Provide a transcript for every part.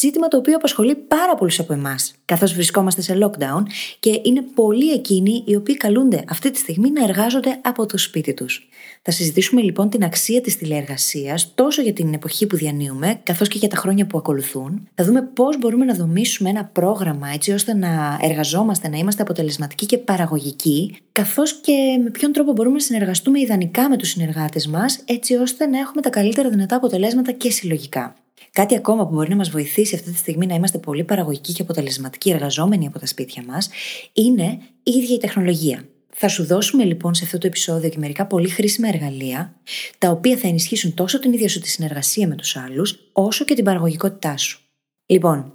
Ζήτημα το οποίο απασχολεί πάρα πολλούς από εμάς, καθώς βρισκόμαστε σε lockdown και είναι πολλοί εκείνοι οι οποίοι καλούνται αυτή τη στιγμή να εργάζονται από το σπίτι τους. Θα συζητήσουμε λοιπόν την αξία της τηλεεργασίας τόσο για την εποχή που διανύουμε, καθώς και για τα χρόνια που ακολουθούν. Θα δούμε πώς μπορούμε να δομήσουμε ένα πρόγραμμα έτσι ώστε να εργαζόμαστε, να είμαστε αποτελεσματικοί και παραγωγικοί, καθώς και με ποιον τρόπο μπορούμε να συνεργαστούμε ιδανικά με τους συνεργάτες μας, έτσι ώστε να έχουμε τα καλύτερα δυνατά αποτελέσματα και συλλογικά. Κάτι ακόμα που μπορεί να μας βοηθήσει αυτή τη στιγμή να είμαστε πολύ παραγωγικοί και αποτελεσματικοί εργαζόμενοι από τα σπίτια μας είναι η ίδια η τεχνολογία. Θα σου δώσουμε λοιπόν σε αυτό το επεισόδιο και μερικά πολύ χρήσιμα εργαλεία, τα οποία θα ενισχύσουν τόσο την ίδια σου τη συνεργασία με τους άλλους, όσο και την παραγωγικότητά σου. Λοιπόν,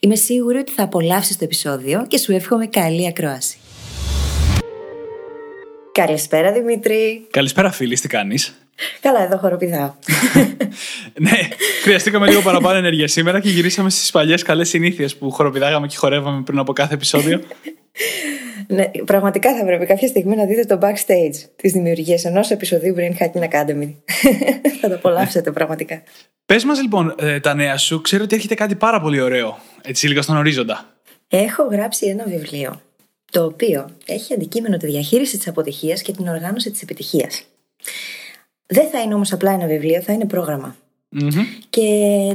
είμαι σίγουρη ότι θα απολαύσεις το επεισόδιο και σου εύχομαι καλή ακρόαση. Καλησπέρα Δημήτρη. Καλησπέρα φίλη, τι κάνεις; Καλά, εδώ χοροπηδάω. ναι, χρειαστήκαμε λίγο παραπάνω ενέργεια σήμερα και γυρίσαμε στις παλιές καλές συνήθειες που χοροπηδάγαμε και χορεύαμε πριν από κάθε επεισόδιο. ναι, πραγματικά θα πρέπει κάποια στιγμή να δείτε το backstage της δημιουργίας ενός επεισοδίου Brain Hacking Academy. θα το απολαύσετε πραγματικά. Πες μας λοιπόν ε, τα νέα σου. Ξέρω ότι έρχεται κάτι πάρα πολύ ωραίο. Έτσι, λίγα στον ορίζοντα. Έχω γράψει ένα βιβλίο. Το οποίο έχει αντικείμενο τη διαχείριση της αποτυχίας και την οργάνωση της επιτυχίας. Δεν θα είναι όμως απλά ένα βιβλίο, θα είναι Και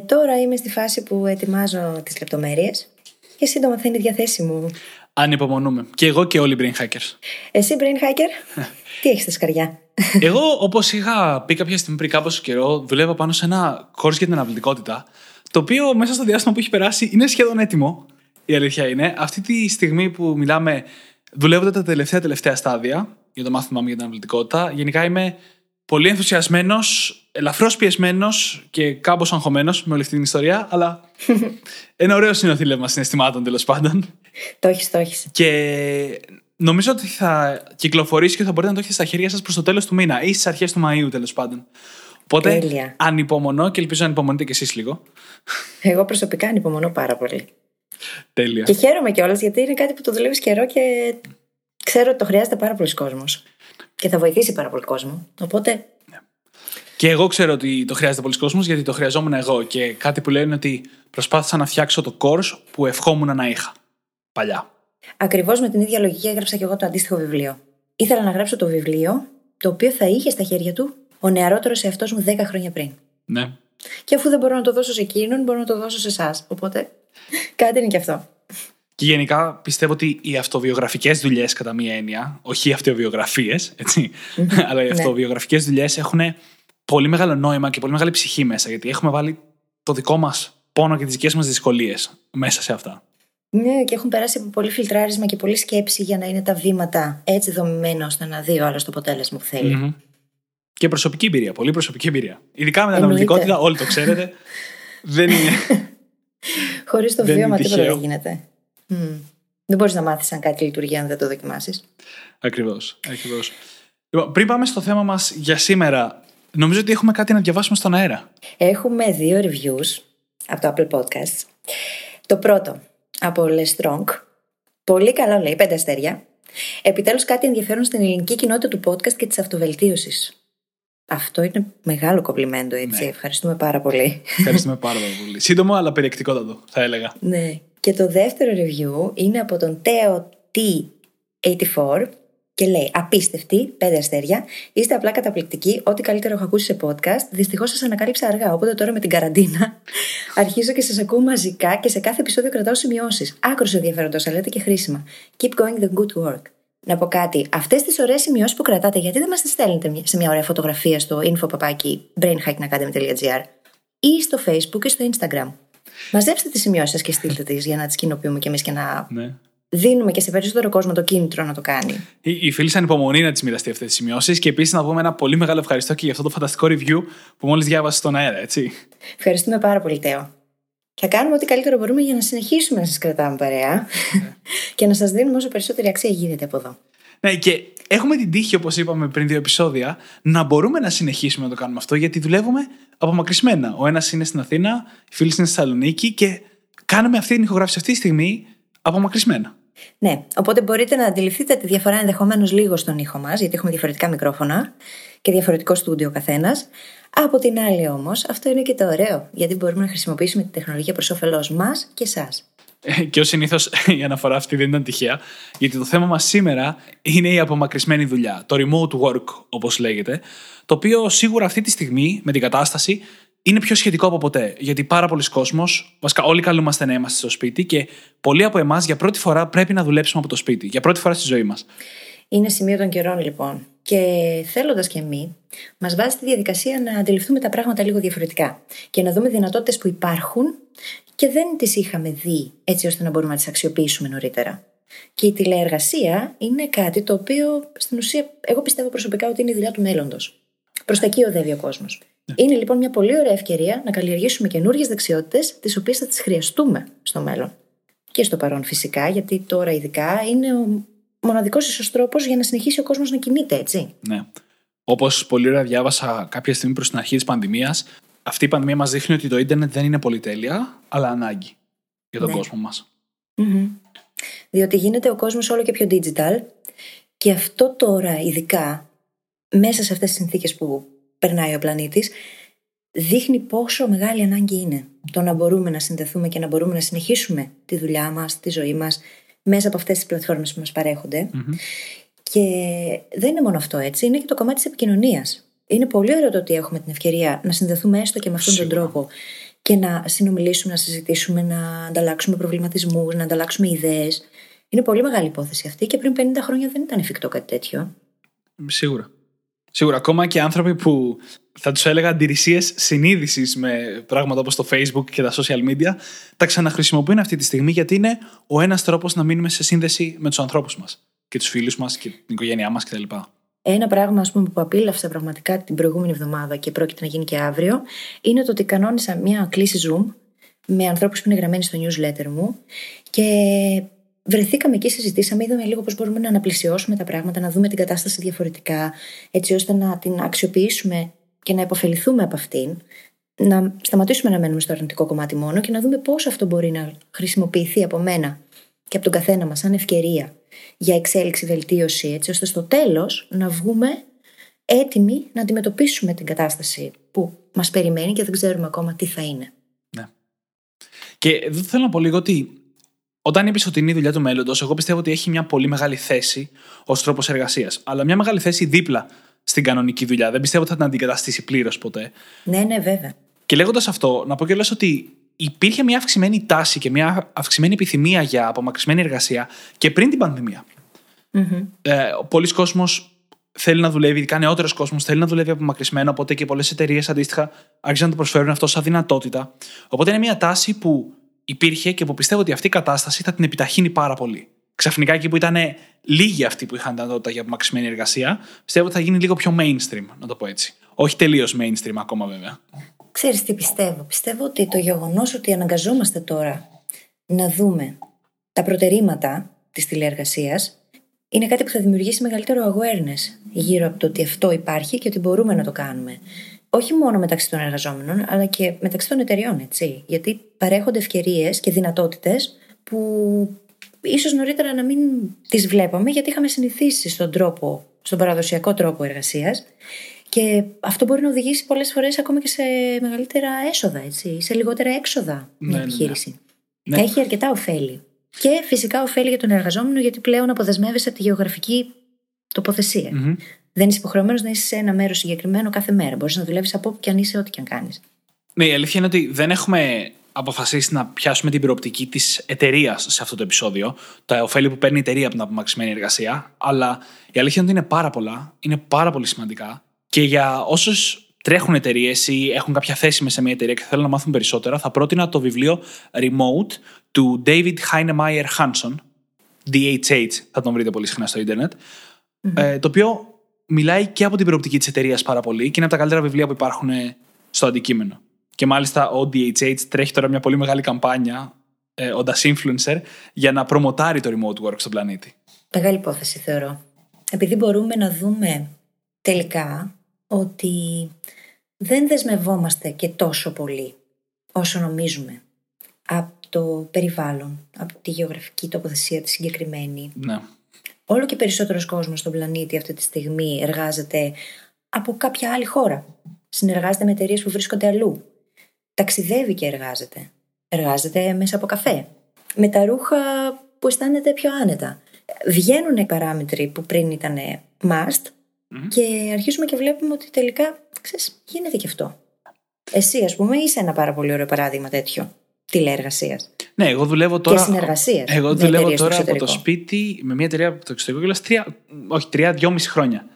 τώρα είμαι στη φάση που ετοιμάζω τις λεπτομέρειες και σύντομα θα είναι διαθέσιμο. Ανυπομονούμε. Και εγώ και όλοι οι brain hackers. Εσύ brain hacker, τι έχεις στα σκαριά; εγώ όπως είχα πει κάποια στιγμή πριν κάπως καιρό, δουλεύω πάνω σε ένα course για την αναβλητικότητα, το οποίο μέσα στο διάστημα που έχει περάσει είναι σχεδόν έτοιμο. Η αλήθεια είναι. Αυτή τη στιγμή που μιλάμε, δουλεύονται τα τελευταία τελευταία στάδια για το μάθημα μου για την αναβλητικότητα. Γενικά είμαι πολύ ενθουσιασμένος, ελαφρώς πιεσμένος και κάπως αγχωμένος με όλη αυτή την ιστορία, αλλά ένα ωραίο συνοθήλευμα συναισθημάτων τέλος πάντων. Το έχεις, το έχεις. Και νομίζω ότι θα κυκλοφορήσει και θα μπορείτε να το έχετε στα χέρια σας προς το τέλος του μήνα ή στις αρχές του Μαΐου τέλος πάντων. Οπότε Τέλεια. ανυπομονώ και ελπίζω να ανυπομονείτε κι εσείς λίγο. Εγώ προσωπικά ανυπομονώ πάρα πολύ. Τέλεια. Και χαίρομαι κιόλας γιατί είναι κάτι που το δουλεύεις καιρό και ξέρω ότι το χρειάζεται πάρα πολλοί κόσμος και θα βοηθήσει πάρα πολύ κόσμο. Οπότε. Ναι. Και εγώ ξέρω ότι το χρειάζεται πολλοί κόσμος γιατί το χρειαζόμουν εγώ. Και κάτι που λένε είναι ότι προσπάθησα να φτιάξω το course που ευχόμουν να είχα παλιά. Ακριβώς με την ίδια λογική έγραψα και εγώ το αντίστοιχο βιβλίο. Ήθελα να γράψω το βιβλίο το οποίο θα είχε στα χέρια του ο νεαρότερος εαυτός μου 10 χρόνια πριν. Ναι. Και αφού δεν μπορώ να το δώσω σε εκείνον, μπορώ να το δώσω σε εσάς. Οπότε κάτι είναι και αυτό. Και γενικά πιστεύω ότι οι αυτοβιογραφικές δουλειές, κατά μία έννοια, όχι οι αυτοβιογραφίες, έτσι, αλλά οι ναι. αυτοβιογραφικές δουλειές έχουν πολύ μεγάλο νόημα και πολύ μεγάλη ψυχή μέσα, γιατί έχουμε βάλει το δικό μας πόνο και τις δικές μας δυσκολίες μέσα σε αυτά. Ναι, και έχουν περάσει από πολύ φιλτράρισμα και πολύ σκέψη για να είναι τα βήματα έτσι δομημένα ώστε να δει ο άλλος το αποτέλεσμα που θελει Και προσωπική εμπειρία, πολύ προσωπική εμπειρία. Ειδικά με την αναλυτικότητα, όλοι το ξέρετε. δεν είναι. Χωρίς το βίωμα τίποτα δεν γίνεται. Mm. Δεν μπορείς να μάθεις αν κάτι λειτουργεί αν δεν το δοκιμάσεις. Ακριβώς. Ακριβώς. Λοιπόν, πριν πάμε στο θέμα μας για σήμερα, νομίζω ότι έχουμε κάτι να διαβάσουμε στον αέρα. Έχουμε δύο reviews από το Apple Podcasts. Το πρώτο από Le Strong. Πολύ καλό λέει, πέντε αστέρια. Επιτέλους κάτι ενδιαφέρον στην ελληνική κοινότητα του podcast και της αυτοβελτίωσης. Αυτό είναι μεγάλο κομπλιμέντο, έτσι. Ναι. Ευχαριστούμε πάρα πολύ. Ευχαριστούμε πάρα πολύ. Σύντομο, αλλά περιεκτικότατο, θα έλεγα. Ναι. Και το δεύτερο review είναι από τον Τέο T84 και λέει: Απίστευτη, πέντε αστέρια. Είστε απλά καταπληκτικοί. Ό,τι καλύτερο έχω ακούσει σε podcast. Δυστυχώς σας ανακάλυψα αργά. Οπότε τώρα με την καραντίνα αρχίζω και σας ακούω μαζικά και σε κάθε επεισόδιο κρατάω σημειώσεις. Άκρο ενδιαφέροντο, αλλά λέτε και χρήσιμα. Keep going the good work. Να πω κάτι. Αυτές τις ωραίες σημειώσεις που κρατάτε, γιατί δεν μας τις στέλνετε σε μια ωραία φωτογραφία στο info.brainhackingacademy.gr ή στο Facebook ή στο Instagram; Μαζέψτε τις σημειώσεις σας και στείλτε τις για να τις κοινοποιούμε κι εμείς και να ναι. δίνουμε και σε περισσότερο κόσμο το κίνητρο να το κάνει. Η, η φίλη σαν υπομονή να τις μοιραστεί αυτές τις σημειώσεις και επίσης να πούμε ένα πολύ μεγάλο ευχαριστώ και για αυτό το φανταστικό review που μόλις διάβασε στον αέρα, έτσι. Ευχαριστούμε πάρα πολύ, Τέο. Θα κάνουμε ό,τι καλύτερο μπορούμε για να συνεχίσουμε να σας κρατάμε παρέα και να σας δίνουμε όσο περισσότερη αξία γίνεται από εδώ. Ναι, και έχουμε την τύχη, όπως είπαμε πριν δύο επεισόδια, να μπορούμε να συνεχίσουμε να το κάνουμε αυτό, γιατί δουλεύουμε απομακρυσμένα. Ο ένας είναι στην Αθήνα, οι φίλοι είναι στη Θεσσαλονίκη και κάνουμε αυτή την ηχογράφηση αυτή τη στιγμή απομακρυσμένα. Ναι, οπότε μπορείτε να αντιληφθείτε τη διαφορά ενδεχομένως λίγο στον ήχο μας, γιατί έχουμε διαφορετικά μικρόφωνα και διαφορετικό στούντιο ο καθένας. Από την άλλη όμως, αυτό είναι και το ωραίο, γιατί μπορούμε να χρησιμοποιήσουμε τη τεχνολογία προς όφελός μας και εσάς. Ε, και ως συνήθως η αναφορά αυτή δεν ήταν τυχαία, γιατί το θέμα μας σήμερα είναι η απομακρυσμένη δουλειά, το remote work όπως λέγεται, το οποίο σίγουρα αυτή τη στιγμή με την κατάσταση είναι πιο σχετικό από ποτέ. Γιατί πάρα πολλοί κόσμος, βασικά όλοι καλούμαστε να είμαστε στο σπίτι και πολλοί από εμάς για πρώτη φορά πρέπει να δουλέψουμε από το σπίτι. Για πρώτη φορά στη ζωή μας. Είναι σημείο των καιρών λοιπόν. Και θέλοντας και εμείς, μας βάζει τη διαδικασία να αντιληφθούμε τα πράγματα λίγο διαφορετικά και να δούμε δυνατότητες που υπάρχουν και δεν τις είχαμε δει έτσι ώστε να μπορούμε να τις αξιοποιήσουμε νωρίτερα. Και η τηλεεργασία είναι κάτι το οποίο στην ουσία εγώ πιστεύω προσωπικά ότι είναι η δουλειά του μέλλοντος. Προς τα εκεί οδεύει ο κόσμος. Ναι. Είναι λοιπόν μια πολύ ωραία ευκαιρία να καλλιεργήσουμε καινούριε δεξιότητες, τις οποίες θα τις χρειαστούμε στο μέλλον. Και στο παρόν φυσικά, γιατί τώρα ειδικά είναι ο μοναδικός ίσως τρόπος για να συνεχίσει ο κόσμος να κινείται, έτσι. Ναι. Όπως πολύ ωραία διάβασα κάποια στιγμή προς την αρχή της πανδημίας, αυτή η πανδημία μας δείχνει ότι το ίντερνετ δεν είναι πολυτέλεια, αλλά ανάγκη για τον ναι. κόσμο μας. Mm-hmm. Διότι γίνεται ο κόσμος όλο και πιο digital και αυτό τώρα ειδικά μέσα σε αυτές τις συνθήκες που περνάει ο πλανήτης, δείχνει πόσο μεγάλη ανάγκη είναι το να μπορούμε να συνδεθούμε και να μπορούμε να συνεχίσουμε τη δουλειά μας, τη ζωή μας μέσα από αυτές τις πλατφόρμες που μας παρέχονται. Και δεν είναι μόνο αυτό έτσι, είναι και το κομμάτι της επικοινωνίας. Είναι πολύ ωραίο το ότι έχουμε την ευκαιρία να συνδεθούμε έστω και με αυτόν τον τρόπο και να συνομιλήσουμε, να συζητήσουμε, να ανταλλάξουμε προβληματισμούς, να ανταλλάξουμε ιδέες. Είναι πολύ μεγάλη υπόθεση αυτή και πριν 50 χρόνια δεν ήταν εφικτό κάτι τέτοιο. Σίγουρα. Σίγουρα, ακόμα και άνθρωποι που θα τους έλεγα αντιρρησίες συνείδησης με πράγματα όπως το Facebook και τα social media, τα ξαναχρησιμοποιούν αυτή τη στιγμή γιατί είναι ο ένας τρόπος να μείνουμε σε σύνδεση με τους ανθρώπους μας και τους φίλους μας και την οικογένειά μας κτλ. Ένα πράγμα ας πούμε, που απίλαυσα πραγματικά την προηγούμενη εβδομάδα και πρόκειται να γίνει και αύριο είναι το ότι κανόνισα μια κλίση Zoom με ανθρώπους που είναι γραμμένοι στο newsletter μου και βρεθήκαμε εκεί, συζητήσαμε, είδαμε λίγο πώς μπορούμε να αναπλησιώσουμε τα πράγματα, να δούμε την κατάσταση διαφορετικά, έτσι ώστε να την αξιοποιήσουμε και να υποφεληθούμε από αυτήν. Να σταματήσουμε να μένουμε στο αρνητικό κομμάτι μόνο και να δούμε πώς αυτό μπορεί να χρησιμοποιηθεί από μένα και από τον καθένα μας σαν ευκαιρία για εξέλιξη, βελτίωση, έτσι ώστε στο τέλος να βγούμε έτοιμοι να αντιμετωπίσουμε την κατάσταση που μας περιμένει και δεν ξέρουμε ακόμα τι θα είναι. Ναι. Και εδώ θέλω να πω λίγο ότι όταν είπες ότι είναι η δουλειά του μέλλοντος, εγώ πιστεύω ότι έχει μια πολύ μεγάλη θέση ως τρόπος εργασίας. Αλλά μια μεγάλη θέση δίπλα στην κανονική δουλειά. Δεν πιστεύω ότι θα την αντικαταστήσει πλήρως ποτέ. Ναι, ναι, βέβαια. Και λέγοντας αυτό, να πω κιόλα ότι υπήρχε μια αυξημένη τάση και μια αυξημένη επιθυμία για απομακρυσμένη εργασία και πριν την πανδημία. Mm-hmm. Ε, πολλοί κόσμος θέλει να δουλεύει, ειδικά νεότερος κόσμος θέλει να δουλεύει απομακρυσμένο, οπότε και πολλές εταιρείες αντίστοιχα άρχισαν να το προσφέρουν αυτό σαν δυνατότητα. Οπότε είναι μια τάση που υπήρχε και που πιστεύω ότι αυτή η κατάσταση θα την επιταχύνει πάρα πολύ. Ξαφνικά εκεί που ήταν λίγοι αυτοί που είχαν δυνατότητα για απομακρυσμένη εργασία, πιστεύω ότι θα γίνει λίγο πιο mainstream, να το πω έτσι. Όχι τελείως mainstream ακόμα βέβαια. Ξέρεις τι πιστεύω. Πιστεύω ότι το γεγονός ότι αναγκαζόμαστε τώρα να δούμε τα προτερήματα της τηλεεργασίας είναι κάτι που θα δημιουργήσει μεγαλύτερο awareness γύρω από το ότι αυτό υπάρχει και ότι μπορούμε να το κάνουμε. Όχι μόνο μεταξύ των εργαζόμενων, αλλά και μεταξύ των εταιριών, έτσι. Γιατί παρέχονται ευκαιρίες και δυνατότητες που ίσως νωρίτερα να μην τις βλέπαμε, γιατί είχαμε συνηθίσει στον τρόπο, στον παραδοσιακό τρόπο εργασίας και αυτό μπορεί να οδηγήσει πολλές φορές ακόμα και σε μεγαλύτερα έσοδα, έτσι, σε λιγότερα έξοδα μια ναι, ναι, ναι. επιχείρηση. Ναι, Έχει αρκετά ωφέλη. Και φυσικά ωφέλη για τον εργαζόμενο, γιατί πλέον αποδεσμεύεσαι από τη γεωγραφική Δεν είσαι υποχρεωμένος να είσαι σε ένα μέρος συγκεκριμένο κάθε μέρα. Μπορείς να δουλεύεις από όπου και αν είσαι, ό,τι και αν κάνεις. Ναι, η αλήθεια είναι ότι δεν έχουμε αποφασίσει να πιάσουμε την προοπτική της εταιρείας σε αυτό το επεισόδιο. Τα ωφέλη που παίρνει η εταιρεία από την απομαξιμένη εργασία. Αλλά η αλήθεια είναι ότι είναι πάρα πολλά, είναι πάρα πολύ σημαντικά και για όσους τρέχουν εταιρείες ή έχουν κάποια θέση μέσα σε μια εταιρεία και θέλουν να μάθουν περισσότερα, θα πρότεινα το βιβλίο Remote του David Heinemeier Hanson. DHH, θα τον βρείτε πολύ συχνά στο ιντερνετ ε, το οποίο μιλάει και από την προοπτική της εταιρείας πάρα πολύ και είναι από τα καλύτερα βιβλία που υπάρχουν στο αντικείμενο. Και μάλιστα ο DHH τρέχει τώρα μια πολύ μεγάλη καμπάνια, ε, όντα influencer, για να προμοτάρει το remote work στον πλανήτη. Μεγάλη υπόθεση θεωρώ. Επειδή μπορούμε να δούμε τελικά ότι δεν δεσμευόμαστε και τόσο πολύ όσο νομίζουμε από το περιβάλλον, από τη γεωγραφική τοποθεσία της συγκεκριμένη. Ναι. Όλο και περισσότερος κόσμος στον πλανήτη αυτή τη στιγμή εργάζεται από κάποια άλλη χώρα. Συνεργάζεται με εταιρείες που βρίσκονται αλλού. Ταξιδεύει και εργάζεται. Εργάζεται μέσα από καφέ. Με τα ρούχα που αισθάνεται πιο άνετα. Βγαίνουν παράμετροι που πριν ήταν must και αρχίζουμε και βλέπουμε ότι τελικά, ξέρεις, γίνεται και αυτό. Εσύ, ας πούμε, είσαι ένα πάρα πολύ ωραίο παράδειγμα τέτοιο τηλεεργασίας. Ναι, εγώ δουλεύω τώρα. Και συνεργασίας. Εγώ δουλεύω τώρα από το σπίτι με μια εταιρεία από το εξωτερικό και τρία, όχι, τρία, δυόμιση χρόνια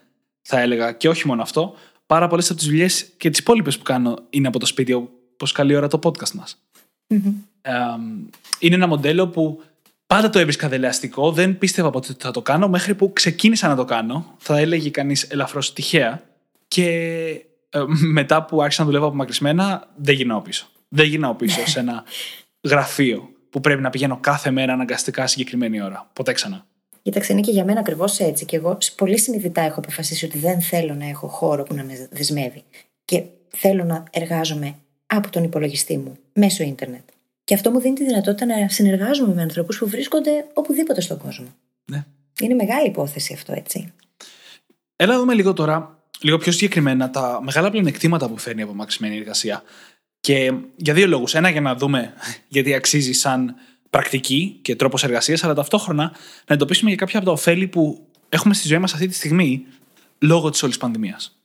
θα έλεγα. Και όχι μόνο αυτό. Πάρα πολλές από τις δουλειές και τις υπόλοιπες που κάνω είναι από το σπίτι, όπω καλή ώρα το podcast μας. είναι ένα μοντέλο που πάντα το έβρισκα δελεαστικό. Δεν πίστευα ποτέ ότι θα το κάνω μέχρι που ξεκίνησα να το κάνω. Θα έλεγε κανείς ελαφρώς τυχαία. Και ε, μετά που άρχισα να δουλεύω απομακρυσμένα, δεν γυρνάω πίσω. Δεν γυρνάω πίσω σε ένα γραφείο που πρέπει να πηγαίνω κάθε μέρα αναγκαστικά συγκεκριμένη ώρα. Ποτέ ξανά. Κοίταξε, είναι και για μένα ακριβώς έτσι. Και εγώ πολύ συνειδητά έχω αποφασίσει ότι δεν θέλω να έχω χώρο που να με δεσμεύει. Και θέλω να εργάζομαι από τον υπολογιστή μου μέσω ίντερνετ. Και αυτό μου δίνει τη δυνατότητα να συνεργάζομαι με ανθρώπους που βρίσκονται οπουδήποτε στον κόσμο. Ναι. Είναι μεγάλη υπόθεση αυτό, έτσι. Έλα δούμε λίγο τώρα, λίγο πιο συγκεκριμένα, τα μεγάλα πλεονεκτήματα που φέρνει η απομακρυσμένη εργασία. Και για δύο λόγους. Ένα, για να δούμε γιατί αξίζει σαν πρακτική και τρόπος εργασίας, αλλά ταυτόχρονα να εντοπίσουμε και κάποια από τα ωφέλη που έχουμε στη ζωή μας αυτή τη στιγμή λόγω της όλης πανδημίας.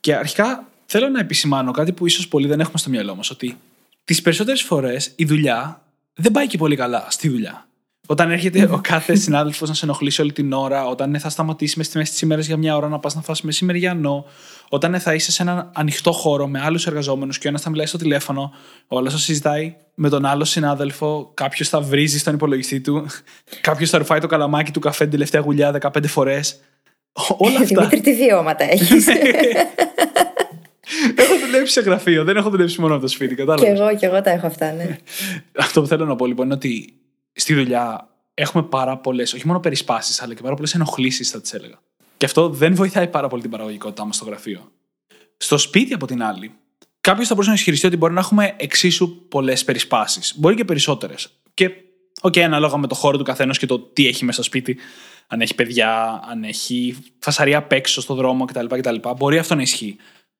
Και αρχικά θέλω να επισημάνω κάτι που ίσως πολλοί δεν έχουμε στο μυαλό μας, ότι τις περισσότερες φορές η δουλειά δεν πάει και πολύ καλά στη δουλειά. Όταν έρχεται ο κάθε συνάδελφος να σε ενοχλήσει όλη την ώρα, όταν θα σταματήσει με στη μέση τη ημέρα για μια ώρα να πας να φας μεσημεριανό, όταν θα είσαι σε έναν ανοιχτό χώρο με άλλους εργαζόμενους και ο ένας θα μιλάει στο τηλέφωνο, ο άλλος θα συζητάει με τον άλλο συνάδελφο, κάποιος θα βρίζει στον υπολογιστή του, κάποιος θα ρουφάει το καλαμάκι του καφέ την τελευταία γουλιά 15 φορές. Όλα αυτά. Δημήτρη, τι βιώματα έχεις. Έχω δουλέψει σε γραφείο, δεν έχω δουλέψει μόνο από το σπίτι, κατάλαβα. Και εγώ, και εγώ τα έχω αυτά, ναι. Αυτό που θέλω να πω λοιπόν είναι ότι στη δουλειά έχουμε πάρα πολλές, όχι μόνο περισπάσεις, αλλά και πάρα πολλές ενοχλήσεις, θα τις έλεγα. Και αυτό δεν βοηθάει πάρα πολύ την παραγωγικότητά μας στο γραφείο. Στο σπίτι, από την άλλη, κάποιος θα μπορούσε να ισχυριστεί ότι μπορεί να έχουμε εξίσου πολλές περισπάσεις. Μπορεί και περισσότερες. Και, OK, okay, ανάλογα με το χώρο του καθενός και το τι έχει μέσα στο σπίτι, αν έχει παιδιά, αν έχει φασαρία απ' έξω στο δρόμο κτλ. κτλ. Μπορεί αυτό να ισχύει.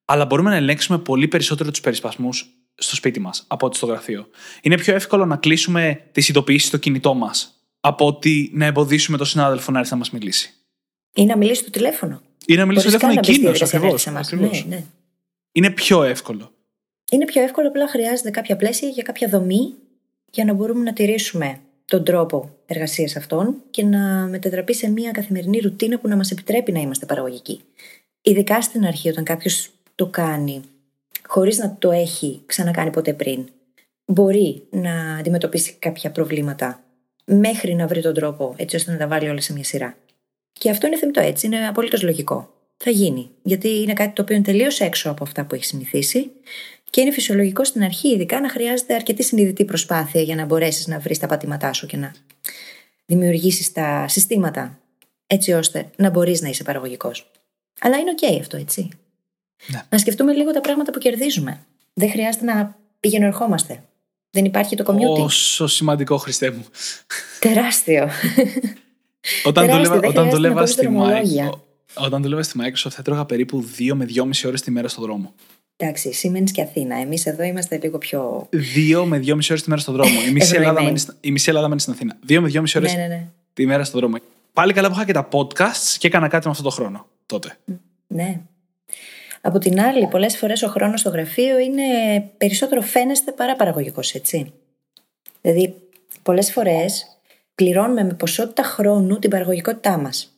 Αλλά μπορούμε να ελέγξουμε πολύ περισσότερο τους περισπασμούς στο σπίτι μας από ότι στο γραφείο. Είναι πιο εύκολο να κλείσουμε τις ειδοποιήσεις στο κινητό μας από ότι να εμποδίσουμε τον συνάδελφο να έρθει να μας μιλήσει. Ή να μιλήσει στο τηλέφωνο. Ή να μιλήσει στο τηλέφωνο εκείνος ακριβώς. Ναι, ναι. Είναι πιο εύκολο. Είναι πιο εύκολο, απλά χρειάζεται κάποια πλαίσια για κάποια δομή για να μπορούμε να τηρήσουμε τον τρόπο εργασίας αυτών και να μετατραπεί σε μια καθημερινή ρουτίνα που να μας επιτρέπει να είμαστε παραγωγικοί. Ειδικά στην αρχή, όταν κάποιος το κάνει χωρίς να το έχει ξανακάνει ποτέ πριν, μπορεί να αντιμετωπίσει κάποια προβλήματα μέχρι να βρει τον τρόπο έτσι ώστε να τα βάλει όλα σε μια σειρά. Και αυτό είναι θεμητό έτσι, είναι απολύτως λογικό. Θα γίνει. Γιατί είναι κάτι το οποίο είναι τελείως έξω από αυτά που έχει συνηθίσει και είναι φυσιολογικό στην αρχή, ειδικά να χρειάζεται αρκετή συνειδητή προσπάθεια για να μπορέσεις να βρεις τα πατήματά σου και να δημιουργήσεις τα συστήματα έτσι ώστε να μπορείς να είσαι παραγωγικός. Αλλά είναι OK αυτό, έτσι. Ναι. Να σκεφτούμε λίγο τα πράγματα που κερδίζουμε. Δεν χρειάζεται να πηγαίνω ερχόμαστε. Δεν υπάρχει το community. Όσο σημαντικό, Χριστέ μου. Τεράστιο. Όταν δούλευα, όταν δούλευα στη Microsoft, όταν δούλευα στη Microsoft, έτρωγα περίπου 2 με 2,5 ώρες τη μέρα στον δρόμο. Εντάξει, Siemens και Αθήνα. Εμείς εδώ είμαστε λίγο πιο. 2 με 2,5 ώρες τη μέρα στον δρόμο. Η μισή, Ελλάδα, μένει, η μισή Ελλάδα μένει στην Αθήνα. 2 με 2,5 ώρες ναι, ναι, ναι. τη μέρα στον δρόμο. Πάλι καλά που είχα και τα podcasts και έκανα κάτι με αυτό το χρόνο τότε. Ναι. Από την άλλη, πολλές φορές ο χρόνος στο γραφείο είναι περισσότερο φαίνεστε παρά παραγωγικός, έτσι. Δηλαδή, πολλές φορές πληρώνουμε με ποσότητα χρόνου την παραγωγικότητά μας.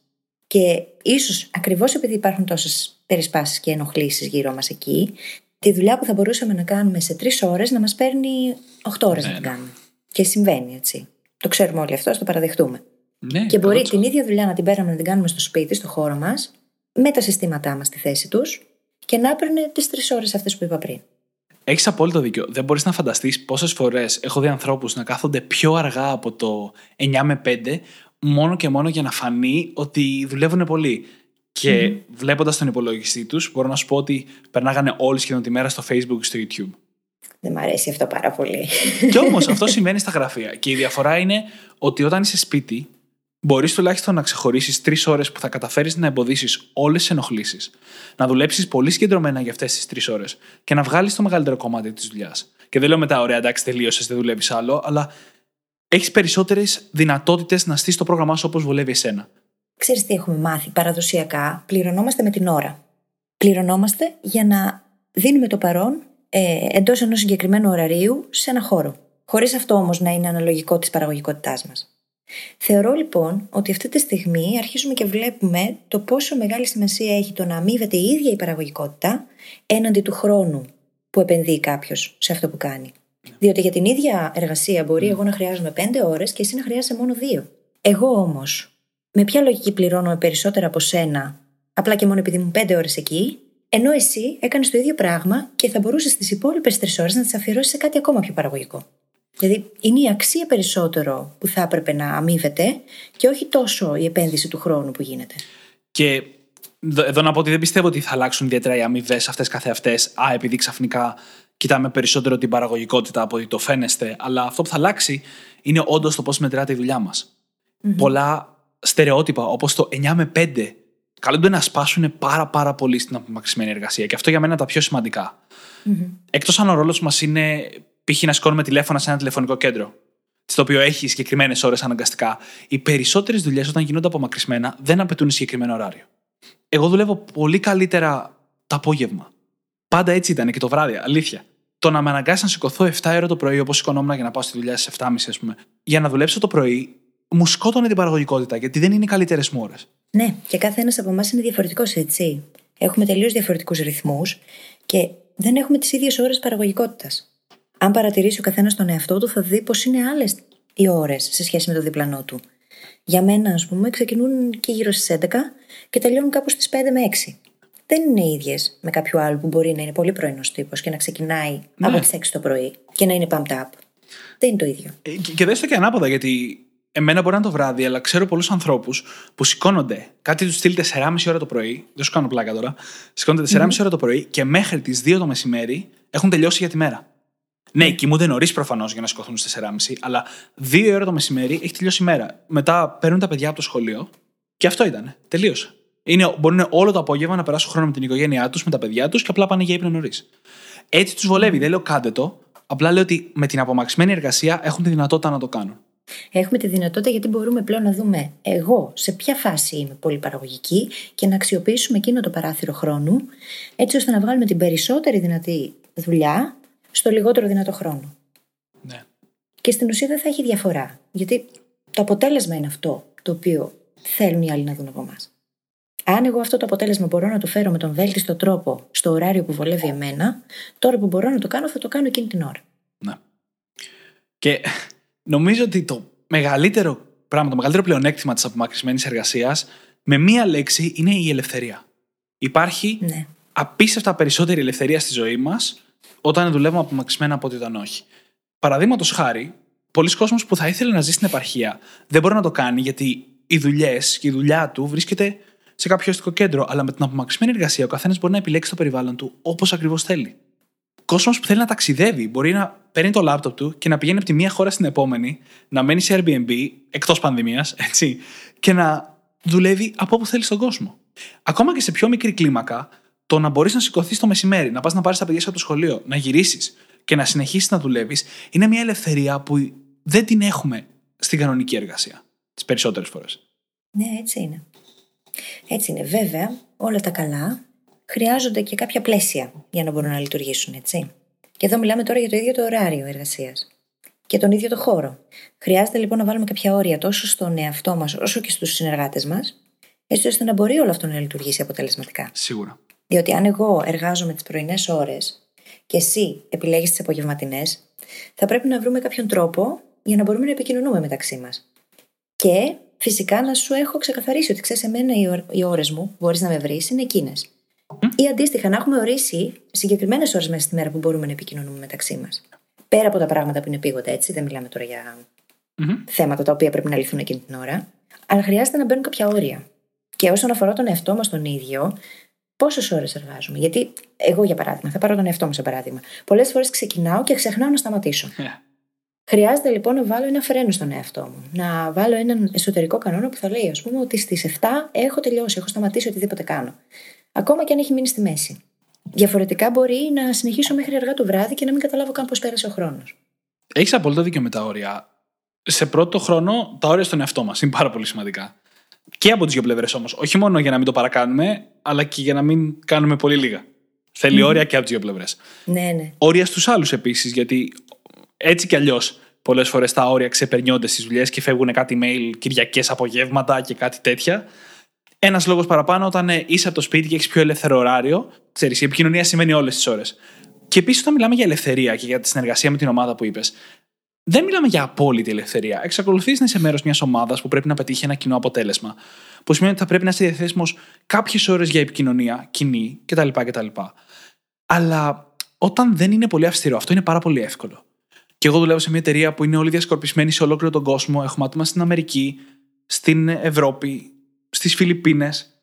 Και ίσως ακριβώς επειδή υπάρχουν τόσες περισπάσεις και ενοχλήσεις γύρω μας εκεί, τη δουλειά που θα μπορούσαμε να κάνουμε σε τρεις ώρες να μας παίρνει 8 ώρες να την ναι. κάνουμε. Και συμβαίνει έτσι. Το ξέρουμε όλοι αυτό, το παραδεχτούμε. Ναι, και μπορεί την ίδια δουλειά να την παίρνουμε να την κάνουμε στο σπίτι, στο χώρο μας, με τα συστήματά μας στη θέση τους και να έπαιρνε τις τρεις ώρες αυτές που είπα πριν. Έχεις απόλυτο δίκιο. Δεν μπορείς να φανταστείς πόσες φορές έχω δει ανθρώπους να κάθονται πιο αργά από το 9 με 5, μόνο και μόνο για να φανεί ότι δουλεύουν πολύ. Και mm-hmm. βλέποντας τον υπολογιστή τους, μπορώ να σου πω ότι περνάγανε όλη σχεδόν τη μέρα στο Facebook και στο YouTube. Δεν μ' αρέσει αυτό πάρα πολύ. Κι όμως αυτό σημαίνει στα γραφεία. Και η διαφορά είναι ότι όταν είσαι σπίτι, μπορείς τουλάχιστον να ξεχωρίσεις τρεις ώρες που θα καταφέρεις να εμποδίσεις όλες τις ενοχλήσεις, να δουλέψεις πολύ συγκεντρωμένα για αυτές τις τρεις ώρες και να βγάλεις το μεγαλύτερο κομμάτι της δουλειάς. Και δεν λέω μετά, ωραία, εντάξει, τελείωσες, δεν δουλεύεις άλλο, αλλά έχεις περισσότερες δυνατότητες να στήσεις το πρόγραμμά σου όπως βολεύει εσένα. Ξέρεις τι έχουμε μάθει παραδοσιακά, πληρωνόμαστε με την ώρα. Πληρωνόμαστε για να δίνουμε το παρόν ε, εντός ενός συγκεκριμένου ωραρίου σε ένα χώρο. Χωρίς αυτό όμως να είναι αναλογικό της παραγωγικότητάς μας. Θεωρώ λοιπόν ότι αυτή τη στιγμή αρχίζουμε και βλέπουμε το πόσο μεγάλη σημασία έχει το να αμείβεται η ίδια η παραγωγικότητα έναντι του χρόνου που επενδύει κάποιος σε αυτό που κάνει. Διότι για την ίδια εργασία μπορεί mm. εγώ να χρειάζομαι 5 ώρες και εσύ να χρειάζεσαι μόνο 2. Εγώ όμως, με ποια λογική πληρώνω περισσότερα από σένα, απλά και μόνο επειδή ήμουν 5 ώρες εκεί, ενώ εσύ έκανες το ίδιο πράγμα και θα μπορούσες τις υπόλοιπες 3 ώρες να τις αφιερώσεις σε κάτι ακόμα πιο παραγωγικό. Δηλαδή, είναι η αξία περισσότερο που θα έπρεπε να αμείβεται και όχι τόσο η επένδυση του χρόνου που γίνεται. Και εδώ να πω ότι δεν πιστεύω ότι θα αλλάξουν ιδιαίτερα οι αμοιβές αυτές καθεαυτές. Α, επειδή ξαφνικά κοιτάμε περισσότερο την παραγωγικότητα από ότι το φαίνεστε. Αλλά αυτό που θα αλλάξει είναι όντως το πώς μετράται η δουλειά μας. Mm-hmm. Πολλά στερεότυπα όπως το 9 με 5 καλούνται να σπάσουν πάρα πάρα πολύ στην απομακρυσμένη εργασία. Και αυτό για μένα είναι τα πιο σημαντικά. Mm-hmm. Εκτός αν ο ρόλος μας είναι π.χ. να σηκώνουμε τηλέφωνα σε ένα τηλεφωνικό κέντρο, στο οποίο έχει συγκεκριμένες ώρες αναγκαστικά, οι περισσότερες δουλειές όταν γίνονται απομακρυσμένα δεν απαιτούν συγκεκριμένο ωράριο. Εγώ δουλεύω πολύ καλύτερα το απόγευμα. Πάντα έτσι ήταν και το βράδυ, αλήθεια. Το να με αναγκάσει να σηκωθώ 7 ώρα το πρωί, όπως σηκωνόμουν για να πάω στη δουλειά στις 7.30, ας πούμε, για να δουλέψω το πρωί, μου σκότωνε την παραγωγικότητα, γιατί δεν είναι οι καλύτερες μου ώρες. Ναι, και κάθε ένας από εμάς είναι διαφορετικός, έτσι. Έχουμε τελείως διαφορετικούς ρυθμούς και δεν έχουμε τις ίδιες ώρες παραγωγικότητας αν παρατηρήσει ο καθένας τον εαυτό του, θα δει πως είναι άλλες οι ώρες σε σχέση με το διπλανό του. Για μένα, ας πούμε, ξεκινούν και γύρω στις 11 και τελειώνουν κάπου στις 5 με 6. Δεν είναι ίδιες με κάποιο άλλο που μπορεί να είναι πολύ πρωινός τύπος και να ξεκινάει ναι. από τις 6 το πρωί και να είναι pumped up. Δεν είναι το ίδιο. Ε, και, και δέστε και ανάποδα, γιατί εμένα μπορεί να είναι το βράδυ, αλλά ξέρω πολλούς ανθρώπους που σηκώνονται κάτι τους στείλει 4,5 ώρα το πρωί. Δεν σου κάνω πλάκα τώρα. Σηκώνονται 4,5 mm. ώρα το πρωί και μέχρι τις 2 το μεσημέρι έχουν τελειώσει για τη μέρα. Ναι, κοιμούνται νωρίς προφανώς για να σηκωθούν στις 4.30, αλλά δύο ώρα το μεσημέρι έχει τελειώσει η μέρα. Μετά παίρνουν τα παιδιά από το σχολείο και αυτό ήταν. Τελείωσε. Είναι, μπορούν όλο το απόγευμα να περάσουν χρόνο με την οικογένειά τους, με τα παιδιά τους και απλά πάνε για ύπνο νωρίς. Έτσι τους βολεύει. Δεν λέω κάντε το. Απλά λέω ότι με την απομαξιμένη εργασία έχουν τη δυνατότητα να το κάνουν. Έχουμε τη δυνατότητα γιατί μπορούμε πλέον να δούμε εγώ σε ποια φάση είμαι πολύ παραγωγική και να αξιοποιήσουμε εκείνο το παράθυρο χρόνου, έτσι ώστε να βγάλουμε την περισσότερη δυνατή δουλειά στο λιγότερο δυνατό χρόνο. Ναι. Και στην ουσία δεν θα έχει διαφορά. Γιατί το αποτέλεσμα είναι αυτό το οποίο θέλουν οι άλλοι να δουν από εμάς. Αν εγώ αυτό το αποτέλεσμα μπορώ να το φέρω με τον βέλτιστο τρόπο στο ωράριο που βολεύει εμένα, τώρα που μπορώ να το κάνω, θα το κάνω εκείνη την ώρα. Ναι. Και νομίζω ότι το μεγαλύτερο πράγμα, το μεγαλύτερο πλεονέκτημα της απομακρυσμένης εργασίας, με μία λέξη, είναι η ελευθερία. Υπάρχει ναι. απίστευτα περισσότερη ελευθερία στη ζωή μας όταν δουλεύουμε απομακρυσμένα από ό,τι ήταν όχι. Παραδείγματος χάρη, πολλοί κόσμοι που θα ήθελε να ζει στην επαρχία δεν μπορεί να το κάνει γιατί οι δουλειές και η δουλειά του βρίσκεται σε κάποιο αστικό κέντρο. Αλλά με την απομακρυσμένη εργασία ο καθένας μπορεί να επιλέξει το περιβάλλον του όπως ακριβώς θέλει. Κόσμος που θέλει να ταξιδεύει μπορεί να παίρνει το λάπτοπ του και να πηγαίνει από τη μία χώρα στην επόμενη, να μένει σε Airbnb εκτός πανδημίας, έτσι, και να δουλεύει από όπου θέλει στον κόσμο. Ακόμα και σε πιο μικρή κλίμακα, το να μπορείς να σηκωθείς το μεσημέρι, να πας να πάρεις τα παιδιά σου από το σχολείο, να γυρίσεις και να συνεχίσεις να δουλεύεις, είναι μια ελευθερία που δεν την έχουμε στην κανονική εργασία. Τις περισσότερες φορές. Ναι, έτσι είναι. Έτσι είναι. Βέβαια, όλα τα καλά χρειάζονται και κάποια πλαίσια για να μπορούν να λειτουργήσουν, έτσι. Και εδώ μιλάμε τώρα για το ίδιο το ωράριο εργασίας και τον ίδιο το χώρο. Χρειάζεται λοιπόν να βάλουμε κάποια όρια τόσο στον εαυτό μας όσο και στους συνεργάτες μας, έτσι ώστε να μπορεί όλο αυτό να λειτουργήσει αποτελεσματικά. Σίγουρα. Διότι αν εγώ εργάζομαι τις πρωινές ώρες και εσύ επιλέγεις τις απογευματινές, θα πρέπει να βρούμε κάποιον τρόπο για να μπορούμε να επικοινωνούμε μεταξύ μας. Και φυσικά να σου έχω ξεκαθαρίσει ότι ξέρεις, εμένα οι ώρες μου που μπορείς να με βρεις είναι εκείνες. Ή αντίστοιχα, να έχουμε ορίσει συγκεκριμένες ώρες μέσα στη μέρα που μπορούμε να επικοινωνούμε μεταξύ μας. Πέρα από τα πράγματα που είναι επίγοντα, έτσι, δεν μιλάμε τώρα για θέματα τα οποία πρέπει να λυθούν εκείνη την ώρα. Αλλά χρειάζεται να μπαίνουν κάποια όρια. Και όσον αφορά τον εαυτό μας τον ίδιο, πόσες ώρες εργάζομαι. Γιατί εγώ, για παράδειγμα, θα πάρω τον εαυτό μου σε παράδειγμα. Πολλές φορές ξεκινάω και ξεχνάω να σταματήσω. Yeah. Χρειάζεται λοιπόν να βάλω ένα φρένο στον εαυτό μου. Να βάλω έναν εσωτερικό κανόνα που θα λέει, ας πούμε, ότι στις 7 έχω τελειώσει, έχω σταματήσει οτιδήποτε κάνω. Ακόμα και αν έχει μείνει στη μέση. Διαφορετικά μπορεί να συνεχίσω μέχρι αργά το βράδυ και να μην καταλάβω καν πώς πέρασε ο χρόνος. Έχεις απόλυτο δίκιο με τα όρια. Σε πρώτο χρόνο, τα όρια στον εαυτό μας είναι πάρα πολύ σημαντικά. Και από τις δύο πλευρές όμως. Όχι μόνο για να μην το παρακάνουμε, αλλά και για να μην κάνουμε πολύ λίγα. Θέλει όρια και από τις δύο πλευρές. Ναι, ναι. Όρια στους άλλους επίσης, γιατί έτσι κι αλλιώς πολλές φορές τα όρια ξεπερνιόνται στις δουλειές και φεύγουν κάτι mail Κυριακές απογεύματα και κάτι τέτοια. Ένας λόγος παραπάνω όταν ε, είσαι από το σπίτι και έχεις πιο ελεύθερο ωράριο. Ξέρεις, η επικοινωνία σημαίνει όλες τις ώρες. Και επίσης, όταν μιλάμε για ελευθερία και για τη συνεργασία με την ομάδα που είπες, δεν μιλάμε για απόλυτη ελευθερία. Εξακολουθείς να είσαι μέρος μιας ομάδας που πρέπει να πετύχει ένα κοινό αποτέλεσμα. Που σημαίνει ότι θα πρέπει να είσαι διαθέσιμος κάποιες ώρες για επικοινωνία, κοινή κτλ. κτλ. Αλλά όταν δεν είναι πολύ αυστηρό, αυτό είναι πάρα πολύ εύκολο. Και εγώ δουλεύω σε μια εταιρεία που είναι όλοι διασκορπισμένοι σε ολόκληρο τον κόσμο. Έχουμε άτομα στην Αμερική, στην Ευρώπη, στις Φιλιππίνες.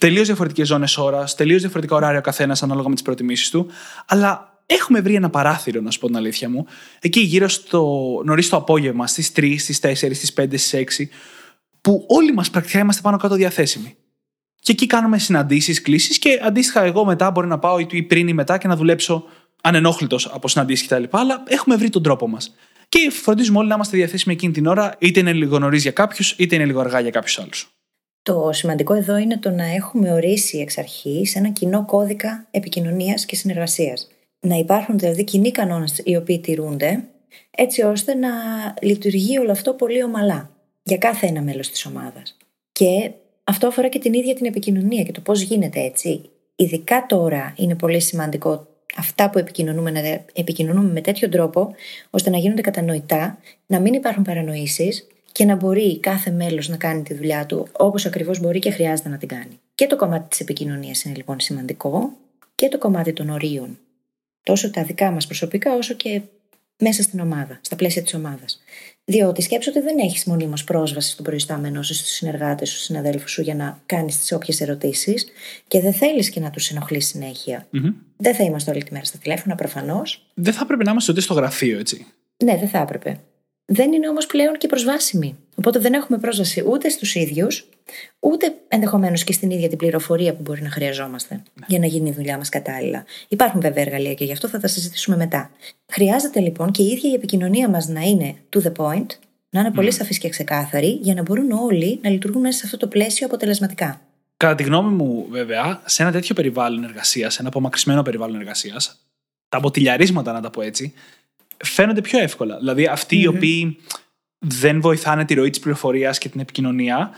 Τελείως διαφορετικές ζώνες ώρας, τελείως διαφορετικά ωράρια ο καθένας ανάλογα με τις προτιμήσεις του. Αλλά έχουμε βρει ένα παράθυρο, να σου πω την αλήθεια μου, εκεί γύρω στο νωρίς το απόγευμα, στις 3, στις 4, στις 5, στις 6, που όλοι μας πρακτικά είμαστε πάνω κάτω διαθέσιμοι. Και εκεί κάνουμε συναντήσεις, κλήσεις και αντίστοιχα εγώ μετά μπορεί να πάω ή πριν ή μετά και να δουλέψω ανενόχλητος από συναντήσεις κτλ. Αλλά έχουμε βρει τον τρόπο μας. Και φροντίζουμε όλοι να είμαστε διαθέσιμοι εκείνη την ώρα, είτε είναι λίγο νωρίς για κάποιους, είτε είναι λίγο αργά για κάποιους άλλους. Το σημαντικό εδώ είναι το να έχουμε ορίσει εξ αρχής ένα κοινό κώδικα επικοινωνίας και συνεργασίας. Να υπάρχουν δηλαδή κοινοί κανόνες οι οποίοι τηρούνται, έτσι ώστε να λειτουργεί όλο αυτό πολύ ομαλά για κάθε ένα μέλος της ομάδας. Και αυτό αφορά και την ίδια την επικοινωνία και το πώς γίνεται έτσι. Ειδικά τώρα είναι πολύ σημαντικό αυτά που επικοινωνούμε να επικοινωνούμε με τέτοιο τρόπο ώστε να γίνονται κατανοητά, να μην υπάρχουν παρανοήσεις και να μπορεί κάθε μέλος να κάνει τη δουλειά του όπως ακριβώς μπορεί και χρειάζεται να την κάνει. Και το κομμάτι της επικοινωνίας είναι λοιπόν σημαντικό και το κομμάτι των ορίων. Τόσο τα δικά μας προσωπικά όσο και μέσα στην ομάδα, στα πλαίσια της ομάδας. Διότι σκέψω ότι δεν έχεις μονίμως πρόσβαση στον προϊστάμενό σου, στους συνεργάτες σου, στους συναδέλφους σου για να κάνεις τις όποιες ερωτήσεις και δεν θέλεις και να τους ενοχλείς συνέχεια. Mm-hmm. Δεν θα είμαστε όλη τη μέρα στα τηλέφωνα, προφανώς. Δεν θα έπρεπε να είμαστε ούτε στο γραφείο, έτσι. Ναι, δεν θα έπρεπε. Δεν είναι όμως πλέον και προσβάσιμη. Οπότε δεν έχουμε πρόσβαση ούτε στους ίδιους, ούτε ενδεχομένως και στην ίδια την πληροφορία που μπορεί να χρειαζόμαστε ναι. για να γίνει η δουλειά μας κατάλληλα. Υπάρχουν βέβαια εργαλεία και γι' αυτό θα τα συζητήσουμε μετά. Χρειάζεται λοιπόν και η ίδια η επικοινωνία μας να είναι to the point, να είναι πολύ mm. σαφής και ξεκάθαρη, για να μπορούν όλοι να λειτουργούν μέσα σε αυτό το πλαίσιο αποτελεσματικά. Κατά τη γνώμη μου, βέβαια, σε ένα τέτοιο περιβάλλον εργασίας, σε ένα απομακρυσμένο περιβάλλον εργασίας, τα μποτιλιαρίσματα, να τα πω έτσι, φαίνονται πιο εύκολα. Δηλαδή, οι οποίοι δεν βοηθάνε τη ροή της πληροφορίας και την επικοινωνία,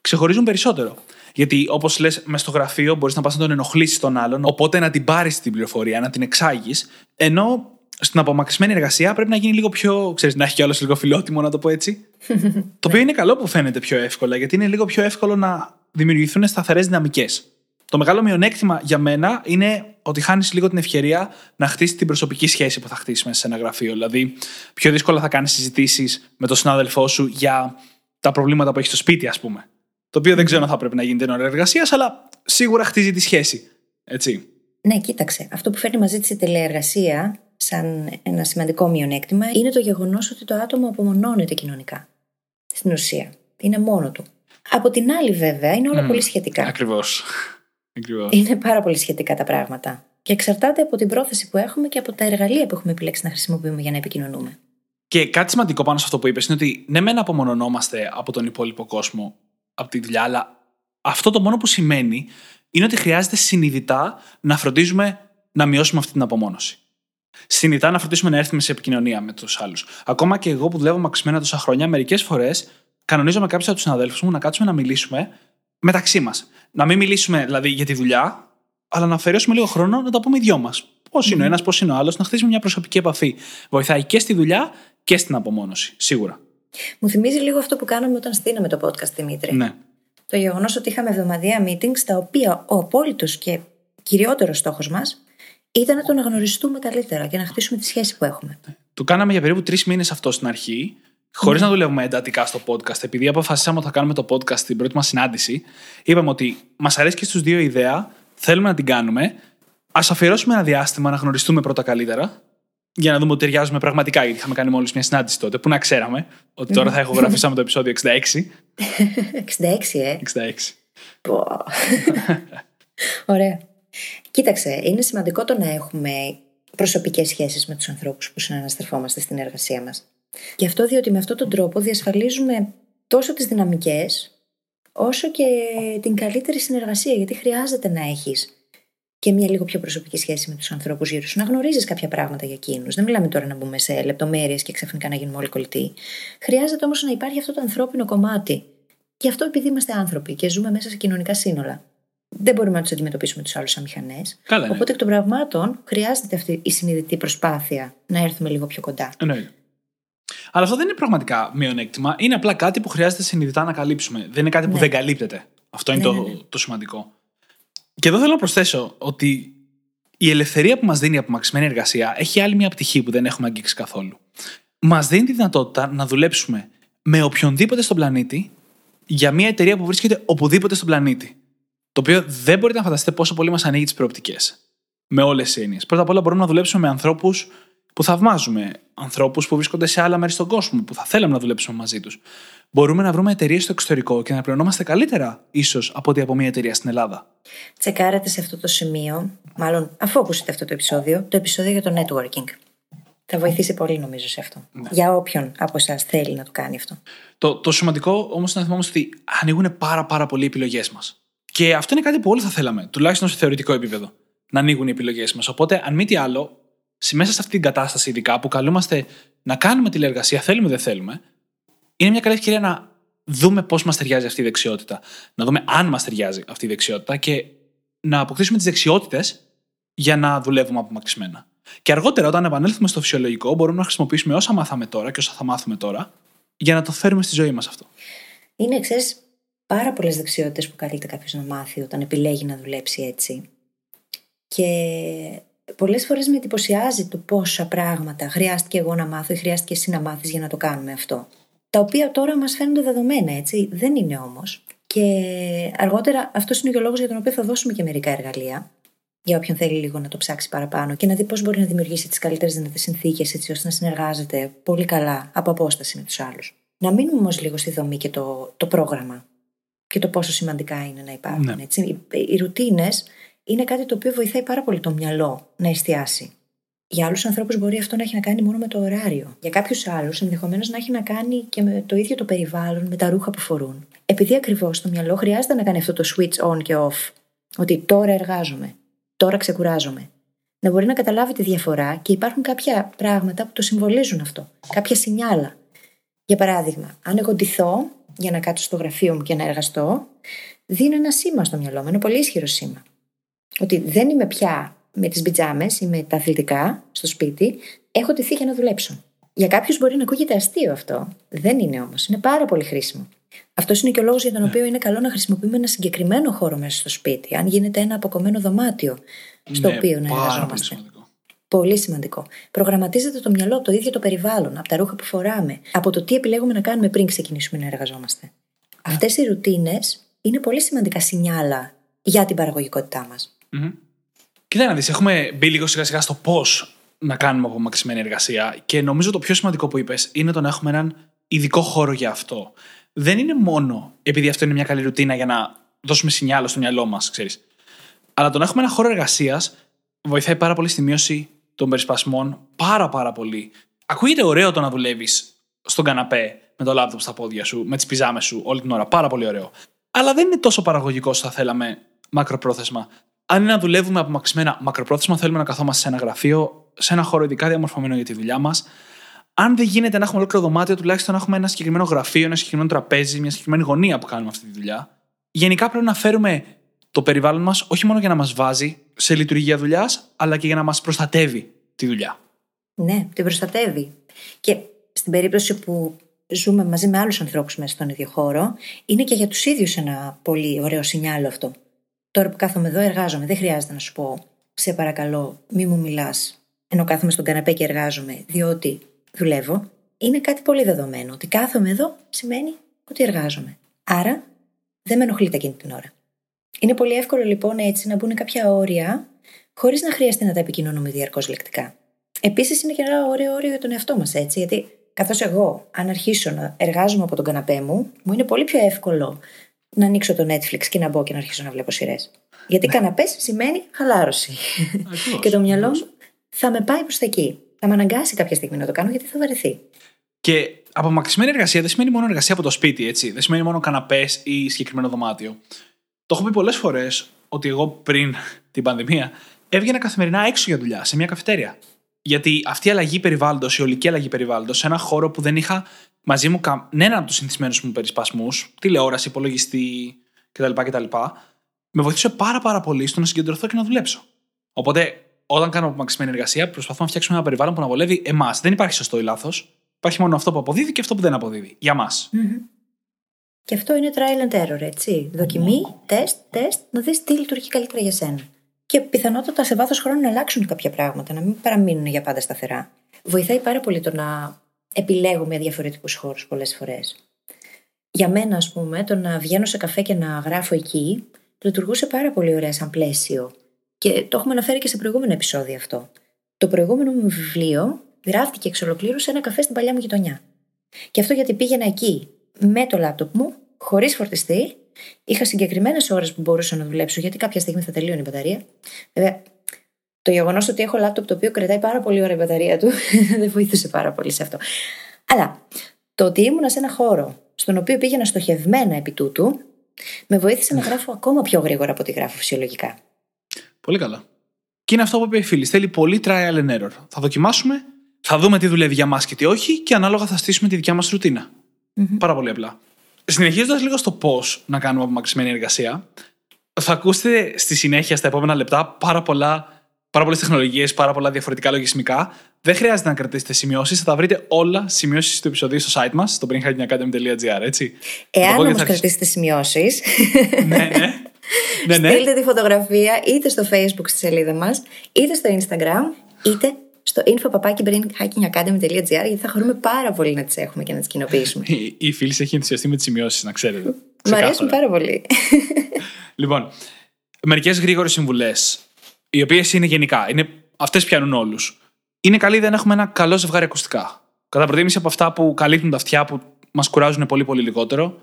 ξεχωρίζουν περισσότερο. Γιατί, όπως λες, μες στο γραφείο μπορείς να πας να τον ενοχλήσεις τον άλλον, οπότε να την πάρεις την πληροφορία, να την εξάγεις. Ενώ στην απομακρυσμένη εργασία πρέπει να γίνει λίγο πιο. ξέρεις, να έχει κιόλα λίγο φιλότιμο, να το πω έτσι. το οποίο είναι καλό που φαίνεται πιο εύκολα, γιατί είναι λίγο πιο εύκολο να δημιουργηθούν σταθερές δυναμικές. Το μεγάλο μειονέκτημα για μένα είναι ότι χάνεις λίγο την ευκαιρία να χτίσει την προσωπική σχέση που θα χτίσει μέσα σε ένα γραφείο. Δηλαδή, πιο δύσκολα θα κάνεις συζητήσεις με τον συνάδελφό σου για τα προβλήματα που έχεις στο σπίτι, ας πούμε. Το οποίο δεν ξέρω αν θα πρέπει να γίνει την ώρα εργασίας, αλλά σίγουρα χτίζει τη σχέση. Έτσι. Ναι, κοίταξε. Αυτό που φέρνει μαζί της η τηλεεργασία, σαν ένα σημαντικό μειονέκτημα, είναι το γεγονός ότι το άτομο απομονώνεται κοινωνικά. Στην ουσία. Είναι μόνο του. Από την άλλη, βέβαια, είναι όλα πολύ σχετικά. Ακριβώς. Είναι πάρα πολύ σχετικά τα πράγματα. Και εξαρτάται από την πρόθεση που έχουμε και από τα εργαλεία που έχουμε επιλέξει να χρησιμοποιούμε για να επικοινωνούμε. Και κάτι σημαντικό πάνω σε αυτό που είπες είναι ότι ναι, μεν απομονωνόμαστε από τον υπόλοιπο κόσμο, από τη δουλειά, αλλά αυτό το μόνο που σημαίνει είναι ότι χρειάζεται συνειδητά να φροντίζουμε να μειώσουμε αυτή την απομόνωση. Συνειδητά να φροντίσουμε να έρθουμε σε επικοινωνία με τους άλλους. Ακόμα και εγώ που δουλεύω μαξιμένα τόσα χρόνια, μερικές φορές κανονίζω με κάποιους από τους συναδέλφους μου να κάτσουμε να μιλήσουμε μεταξύ μας. Να μην μιλήσουμε δηλαδή για τη δουλειά, αλλά να αφαιρέσουμε λίγο χρόνο να τα πούμε οι δυο μας. Πώς είναι ο ένας, πώς είναι ο άλλος, να χτίσουμε μια προσωπική επαφή. Βοηθάει και στη δουλειά και στην απομόνωση, σίγουρα. Μου θυμίζει λίγο αυτό που κάναμε όταν στείναμε το podcast, Δημήτρη. Ναι. Το γεγονός ότι είχαμε εβδομαδιαία meetings, τα οποία ο απόλυτος και κυριότερος στόχος μας ήταν να τον αναγνωριστούμε καλύτερα και να χτίσουμε τη σχέση που έχουμε. Το κάναμε για περίπου τρεις μήνες αυτό στην αρχή, χωρίς να δουλεύουμε εντατικά στο podcast. Επειδή αποφασίσαμε ότι θα κάνουμε το podcast στην πρώτη μας συνάντηση, είπαμε ότι μας αρέσει και στους δύο η ιδέα, θέλουμε να την κάνουμε. Α αφιερώσουμε ένα διάστημα να γνωριστούμε πρώτα καλύτερα, για να δούμε ότι ταιριάζουμε πραγματικά. Γιατί είχαμε κάνει μόλις μια συνάντηση τότε, που να ξέραμε ότι τώρα θα ηχογραφήσαμε το επεισόδιο 66. 66, ε. 66. Ωραία. Κοίταξε, είναι σημαντικό το να έχουμε προσωπικές σχέσεις με τους ανθρώπους που συναναστρεφόμαστε στην εργασία μας. Γι' αυτό διότι με αυτόν τον τρόπο διασφαλίζουμε τόσο τις δυναμικές όσο και την καλύτερη συνεργασία γιατί χρειάζεται να έχεις και μια λίγο πιο προσωπική σχέση με τους ανθρώπους γύρω σου, να γνωρίζεις κάποια πράγματα για εκείνους. Δεν μιλάμε τώρα να μπούμε σε λεπτομέρειες και ξαφνικά να γίνουμε όλοι κολλητοί. Χρειάζεται όμως να υπάρχει αυτό το ανθρώπινο κομμάτι. Και αυτό επειδή είμαστε άνθρωποι και ζούμε μέσα σε κοινωνικά σύνολα δεν μπορούμε να τους αντιμετωπίσουμε τους άλλους σαν μηχανές. ναι. Οπότε εκ των πραγμάτων χρειάζεται αυτή η συνειδητή προσπάθεια να έρθουμε λίγο πιο κοντά. Εννοείται. Αλλά αυτό δεν είναι πραγματικά μειονέκτημα. Είναι απλά κάτι που χρειάζεται συνειδητά να καλύψουμε. Δεν είναι κάτι που Ναι. δεν καλύπτεται. Αυτό είναι Ναι, το, ναι, ναι. το σημαντικό. Και εδώ θέλω να προσθέσω ότι η ελευθερία που μας δίνει η απομαξιμένη εργασία έχει άλλη μια πτυχή που δεν έχουμε αγγίξει καθόλου. Μας δίνει τη δυνατότητα να δουλέψουμε με οποιονδήποτε στον πλανήτη για μια εταιρεία που βρίσκεται οπουδήποτε στον πλανήτη. Το οποίο δεν μπορείτε να φανταστείτε πόσο πολύ μας ανοίγει τις προοπτικές. Με όλες τις έννοιες. Πρώτα απ' όλα μπορούμε να δουλέψουμε με ανθρώπους που θαυμάζουμε. Ανθρώπους που βρίσκονται σε άλλα μέρη στον κόσμο, που θα θέλαμε να δουλέψουμε μαζί τους. Μπορούμε να βρούμε εταιρείες στο εξωτερικό και να πληρωνόμαστε καλύτερα, ίσως, από ότι από μια εταιρεία στην Ελλάδα. Τσεκάρατε σε αυτό το σημείο, μάλλον αφού ακούσετε αυτό το επεισόδιο, το επεισόδιο για το networking. Θα βοηθήσει πολύ νομίζω σε αυτό. Για όποιον από εσάς θέλει να το κάνει αυτό. Το, το σημαντικό όμως να θυμόμαστε ότι ανοίγουν πάρα, πάρα πολλοί οι επιλογές μας. Και αυτό είναι κάτι που όλοι θα θέλαμε, τουλάχιστον σε θεωρητικό επίπεδο. Να ανοίγουν οι επιλογές μας. Οπότε, αν μη τι άλλο, σε- μέσα σε αυτή την κατάσταση, ειδικά που καλούμαστε να κάνουμε τηλεεργασία, θέλουμε ή δεν θέλουμε, είναι μια καλή ευκαιρία να δούμε πώς μας ταιριάζει αυτή η δεξιότητα. Να δούμε αν μας ταιριάζει αυτή η δεξιότητα και να αποκτήσουμε τις δεξιότητες για να δουλεύουμε απομακρυσμένα. Και αργότερα, όταν επανέλθουμε στο φυσιολογικό, μπορούμε να χρησιμοποιήσουμε όσα μάθαμε τώρα και όσα θα μάθουμε τώρα για να το φέρουμε στη ζωή μας αυτό. Είναι, ξέρεις, πάρα πολλές δεξιότητες που καλείται κάποιος να μάθει όταν επιλέγει να δουλέψει έτσι. Και πολλές φορές με εντυπωσιάζει το πόσα πράγματα χρειάστηκε εγώ να μάθω ή χρειάστηκε εσύ να μάθεις για να το κάνουμε αυτό. Τα οποία τώρα μας φαίνονται δεδομένα, έτσι. Δεν είναι όμως. Και αργότερα αυτός είναι και ο λόγος για τον οποίο θα δώσουμε και μερικά εργαλεία για όποιον θέλει λίγο να το ψάξει παραπάνω και να δει πώς μπορεί να δημιουργήσει τις καλύτερες δυνατές συνθήκες έτσι ώστε να συνεργάζεται πολύ καλά από απόσταση με τους άλλους. Να μείνουμε όμως λίγο στη δομή και το, το πρόγραμμα και το πόσο σημαντικά είναι να υπάρχουν. Ναι. Έτσι. Οι, οι ρουτίνες είναι κάτι το οποίο βοηθάει πάρα πολύ το μυαλό να εστιάσει. Για άλλους ανθρώπους μπορεί αυτό να έχει να κάνει μόνο με το ωράριο. Για κάποιους άλλους ενδεχομένως να έχει να κάνει και με το ίδιο το περιβάλλον, με τα ρούχα που φορούν. Επειδή ακριβώς το μυαλό χρειάζεται να κάνει αυτό το switch on και off. Ότι τώρα εργάζομαι, τώρα ξεκουράζομαι. Να μπορεί να καταλάβει τη διαφορά και υπάρχουν κάποια πράγματα που το συμβολίζουν αυτό. Κάποια σινιάλα. Για παράδειγμα, αν εγώ ντυθώ για να κάτσω στο γραφείο μου και να εργαστώ, δίνω ένα σήμα στο μυαλό μου, ένα πολύ ισχυρό σήμα. Ότι δεν είμαι πια με τις πιτζάμε ή με τα αθλητικά στο σπίτι, έχω τηθεί για να δουλέψω. Για κάποιους μπορεί να ακούγεται αστείο αυτό. Δεν είναι όμως. Είναι πάρα πολύ χρήσιμο. Αυτός είναι και ο λόγος για τον οποίο είναι καλό να χρησιμοποιούμε ένα συγκεκριμένο χώρο μέσα στο σπίτι. Αν γίνεται ένα αποκομμένο δωμάτιο στο Ναι, οποίο να πάρα πολύ εργαζόμαστε. σημαντικό. Πολύ σημαντικό. Προγραμματίζεται το μυαλό από το ίδιο το περιβάλλον, από τα ρούχα που φοράμε, από το τι επιλέγουμε να κάνουμε πριν ξεκινήσουμε να εργαζόμαστε. Αυτές οι ρουτίνες είναι πολύ σημαντικά σινιάλα για την παραγωγικότητά μας. Μμμ. Κοίτα να δεις, έχουμε μπει λίγο σιγά σιγά στο πώς να κάνουμε απομαξιμένη εργασία και νομίζω το πιο σημαντικό που είπες είναι το να έχουμε έναν ειδικό χώρο για αυτό. Δεν είναι μόνο επειδή αυτό είναι μια καλή ρουτίνα για να δώσουμε σινιάλο στο μυαλό μας, ξέρεις. Αλλά το να έχουμε ένα χώρο εργασίας βοηθάει πάρα πολύ στη μείωση των περισπασμών. Πάρα πάρα πολύ. Ακούγεται ωραίο το να δουλεύεις στον καναπέ με το λάπτοπ στα πόδια σου, με τις πιζάμες σου όλη την ώρα. Πάρα πολύ ωραίο. Αλλά δεν είναι τόσο παραγωγικό όσο θα θέλαμε μακροπρόθεσμα. Αν είναι να δουλεύουμε απομαξιμένα μακροπρόθεσμα, θέλουμε να καθόμαστε σε ένα γραφείο, σε ένα χώρο ειδικά διαμορφωμένο για τη δουλειά μας. Αν δεν γίνεται να έχουμε ολόκληρο δωμάτιο, τουλάχιστον να έχουμε ένα συγκεκριμένο γραφείο, ένα συγκεκριμένο τραπέζι, μια συγκεκριμένη γωνία που κάνουμε αυτή τη δουλειά. Γενικά πρέπει να φέρουμε το περιβάλλον μας όχι μόνο για να μας βάζει σε λειτουργία δουλειάς, αλλά και για να μας προστατεύει τη δουλειά. Ναι, την προστατεύει. Και στην περίπτωση που ζούμε μαζί με άλλους ανθρώπους μέσα στον ίδιο χώρο, είναι και για τους ίδιους ένα πολύ ωραίο σινιάλο αυτό. Τώρα που κάθομαι εδώ, εργάζομαι. Δεν χρειάζεται να σου πω, σε παρακαλώ, μη μου μιλάς ενώ κάθομαι στον καναπέ και εργάζομαι, διότι δουλεύω. Είναι κάτι πολύ δεδομένο. Ότι κάθομαι εδώ σημαίνει ότι εργάζομαι. Άρα δεν με ενοχλείτε εκείνη την ώρα. Είναι πολύ εύκολο λοιπόν έτσι να μπουν κάποια όρια, χωρίς να χρειαστεί να τα επικοινωνούμε διαρκώς λεκτικά. Επίσης είναι και ένα ωραίο όριο για τον εαυτό μας, έτσι, γιατί καθώς εγώ, αν αρχίσω να εργάζομαι από τον καναπέ μου, μου είναι πολύ πιο εύκολο να ανοίξω το Netflix και να μπω και να αρχίσω να βλέπω σειρές. Γιατί ναι. καναπές σημαίνει χαλάρωση. και το μυαλό μου θα με πάει προς τα εκεί. Θα με αναγκάσει κάποια στιγμή να το κάνω γιατί θα βαρεθεί. Και απομακρυσμένη εργασία δεν σημαίνει μόνο εργασία από το σπίτι, έτσι. Δεν σημαίνει μόνο καναπές ή συγκεκριμένο δωμάτιο. Το έχω πει πολλές φορές ότι εγώ πριν την πανδημία έβγαινα καθημερινά έξω για δουλειά, σε μια καφετέρια. Γιατί αυτή η αλλαγή περιβάλλοντος, η ολική αλλαγή περιβάλλοντος, σε ένα χώρο που δεν είχα μαζί μου κανέναν από τους συνηθισμένους μου περισπασμού, τηλεόραση, υπολογιστή κτλ, κτλ. Με βοήθησε πάρα, πάρα πολύ στο να συγκεντρωθώ και να δουλέψω. Οπότε, όταν κάνω απομακρυσμένη εργασία, προσπαθώ να φτιάξουμε ένα περιβάλλον που να βολεύει εμάς. Δεν υπάρχει σωστό ή λάθος. Υπάρχει μόνο αυτό που αποδίδει και αυτό που δεν αποδίδει. Για μας. Και αυτό είναι trial and error, έτσι. Δοκιμή, τεστ, τεστ, να δεις τι λειτουργεί καλύτερα για σένα. Και πιθανότατα σε βάθος χρόνου να αλλάξουν κάποια πράγματα, να μην παραμείνουν για πάντα σταθερά. Βοηθάει πάρα πολύ το να επιλέγουμε διαφορετικούς χώρους πολλές φορές. Για μένα, ας πούμε, το να βγαίνω σε καφέ και να γράφω εκεί λειτουργούσε πάρα πολύ ωραία σαν πλαίσιο. Και το έχουμε αναφέρει και σε προηγούμενο επεισόδιο αυτό. Το προηγούμενο μου βιβλίο γράφτηκε εξ ολοκλήρου σε ένα καφέ στην παλιά μου γειτονιά. Και αυτό γιατί πήγαινα εκεί με το λάπτοπ μου, χωρίς φορτιστή. Είχα συγκεκριμένες ώρες που μπορούσα να δουλέψω, γιατί κάποια στιγμή θα τελείωνε η μπαταρία. Βέβαια, το γεγονός ότι έχω λάπτοπ το οποίο κρατάει πάρα πολύ ώρα η μπαταρία του δεν βοήθησε πάρα πολύ σε αυτό. Αλλά το ότι ήμουνα σε ένα χώρο στον οποίο πήγαινα στοχευμένα επί τούτου, με βοήθησε να γράφω ακόμα πιο γρήγορα από ό,τι γράφω φυσιολογικά. Πολύ καλά. Και είναι αυτό που είπε η φίλη. Θέλει πολύ trial and error. Θα δοκιμάσουμε, θα δούμε τι δουλεύει για μας και τι όχι, και ανάλογα θα στήσουμε τη δικιά μας ρουτίνα. Mm-hmm. Πάρα πολύ απλά. Συνεχίζοντας λίγο στο πώς να κάνουμε απομακρυσμένη εργασία, θα ακούσετε στη συνέχεια, στα επόμενα λεπτά, πάρα, πολλά, πάρα πολλές τεχνολογίες, πάρα πολλά διαφορετικά λογισμικά. Δεν χρειάζεται να κρατήσετε σημειώσεις, θα τα βρείτε όλα σημειώσεις του επεισοδίου στο site μας, στο brainhackingacademy.gr, έτσι. Εάν όμως θα... κρατήσετε σημειώσεις. ναι, ναι. ναι, ναι. Στείλτε τη φωτογραφία είτε στο facebook στη σελίδα μας, είτε στο instagram, είτε στο info.brainhackingacademy.gr γιατί θα χαρούμε πάρα πολύ να τις έχουμε και να τις κοινοποιήσουμε. Η, η φίλη έχει ενθουσιαστεί με τις σημειώσεις, να ξέρετε. Μ' αρέσουν πάρα πολύ. λοιπόν, μερικές γρήγορες συμβουλές, οι οποίες είναι γενικά, είναι, αυτές πιάνουν όλους. Είναι καλή ιδέα να έχουμε ένα καλό ζευγάρι ακουστικά. Κατά προτίμηση από αυτά που καλύπτουν τα αυτιά που μας κουράζουν πολύ πολύ λιγότερο.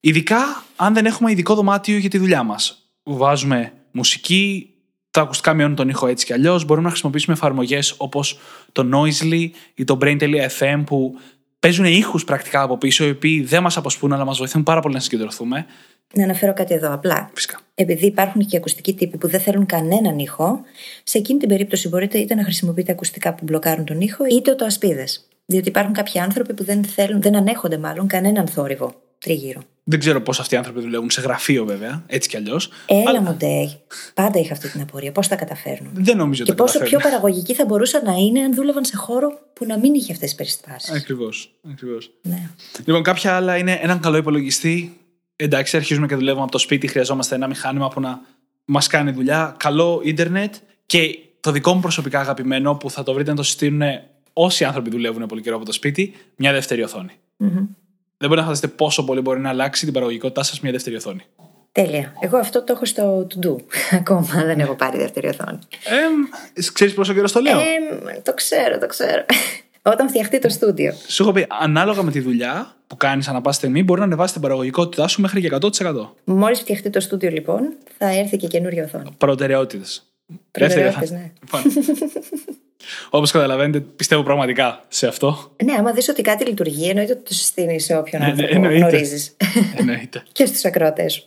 Ειδικά αν δεν έχουμε ειδικό δωμάτιο για τη δουλειά μας. Βάζουμε μουσική, τα ακουστικά μειώνουν τον ήχο έτσι κι αλλιώς. Μπορούμε να χρησιμοποιήσουμε εφαρμογές όπως το Noisely ή το Brain.fm που παίζουν ήχους πρακτικά από πίσω, οι οποίοι δεν μας αποσπούν, αλλά μας βοηθούν πάρα πολύ να συγκεντρωθούμε. Να αναφέρω κάτι εδώ απλά. Φυσικά. Επειδή υπάρχουν και ακουστικοί τύποι που δεν θέλουν κανέναν ήχο, σε εκείνη την περίπτωση μπορείτε είτε να χρησιμοποιείτε ακουστικά που μπλοκάρουν τον ήχο, είτε το ασπίδες. Διότι υπάρχουν κάποιοι άνθρωποι που δεν θέλουν, δεν ανέχονται μάλλον κανέναν θόρυβο τριγύρω. Δεν ξέρω πώς αυτοί οι άνθρωποι δουλεύουν σε γραφείο, βέβαια, έτσι κι αλλιώς. Έλα αλλά... μοντέ. Πάντα είχα αυτή την απορία. Πώς τα καταφέρνουν. Δεν νομίζω ότι Και πόσο πιο παραγωγικοί θα μπορούσαν να είναι αν δούλευαν σε χώρο που να μην είχε αυτές τις περιστάσεις. Ακριβώς. Ακριβώς. Ναι. Λοιπόν, κάποια άλλα είναι έναν καλό υπολογιστή. Εντάξει, αρχίζουμε και δουλεύουμε από το σπίτι. Χρειαζόμαστε ένα μηχάνημα που να μας κάνει δουλειά. Καλό ίντερνετ και το δικό μου προσωπικά αγαπημένο που θα το βρείτε να το συστήνουν όσοι άνθρωποι δουλεύουν πολύ καιρό από το σπίτι, μια δεύτερη οθόνη. Mm-hmm. Δεν μπορείτε να φανταστείτε πόσο πολύ μπορεί να αλλάξει την παραγωγικότητά σας μια δεύτερη οθόνη. Τέλεια. Εγώ αυτό το έχω στο to do. Ακόμα δεν έχω πάρει δεύτερη οθόνη. Ε, Ξέρεις πόσο καιρό το λέω; Ε, το ξέρω, το ξέρω. Όταν φτιαχτεί το στούντιο. Σου έχω πει, ανάλογα με τη δουλειά που κάνεις ανά πάση στιγμή, μπορεί να ανεβάσει την παραγωγικότητά σου μέχρι και 100%. Μόλις φτιαχτεί το στούντιο, λοιπόν, θα έρθει και καινούργια οθόνη. Προτεραιότητες. Προτεραιότητες, ναι. Λοιπόν. Όπως καταλαβαίνετε, πιστεύω πραγματικά σε αυτό. Ναι, άμα δεις ότι κάτι λειτουργεί, εννοείται ότι το συστήνει σε όποιον ναι, άνθρωπο ναι, γνωρίζεις. Εννοείται. και στους ακροατές σου.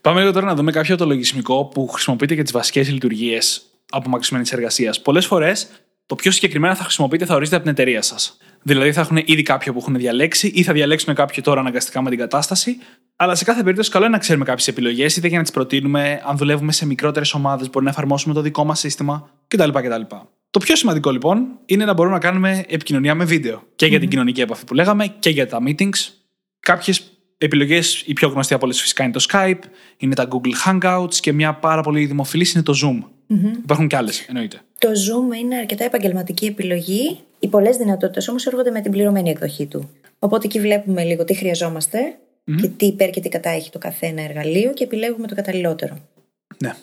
Πάμε λίγο τώρα να δούμε κάποιο το λογισμικό που χρησιμοποιείται για τις βασικές λειτουργίες απομακρυσμένης εργασίας. Πολλές φορές το πιο συγκεκριμένα θα χρησιμοποιείτε θα ορίζεται από την εταιρεία σας. Δηλαδή θα έχουν ήδη κάποιο που έχουν διαλέξει ή θα διαλέξουν κάποιο τώρα αναγκαστικά με την κατάσταση. Αλλά σε κάθε περίπτωση, καλό είναι να ξέρουμε κάποιες επιλογές, είτε για να τις προτείνουμε, αν δουλεύουμε σε μικρότερες ομάδες, μπορεί να εφαρμόσουμε το δικό μας σύστημα κτλ. κτλ. Το πιο σημαντικό λοιπόν είναι να μπορούμε να κάνουμε επικοινωνία με βίντεο. Και για την κοινωνική επαφή που λέγαμε και για τα meetings. Κάποιες Επιλογές, η πιο γνωστή από όλες φυσικά είναι το Skype, είναι τα Google Hangouts και μια πάρα πολύ δημοφιλής είναι το Zoom. Υπάρχουν και άλλες, εννοείται. Το Zoom είναι αρκετά επαγγελματική επιλογή. Οι πολλές δυνατότητες όμως έρχονται με την πληρωμένη εκδοχή του. Οπότε εκεί βλέπουμε λίγο τι χρειαζόμαστε και τι υπέρ και τι κατά έχει το καθένα εργαλείο και επιλέγουμε το καταλληλότερο. Ναι.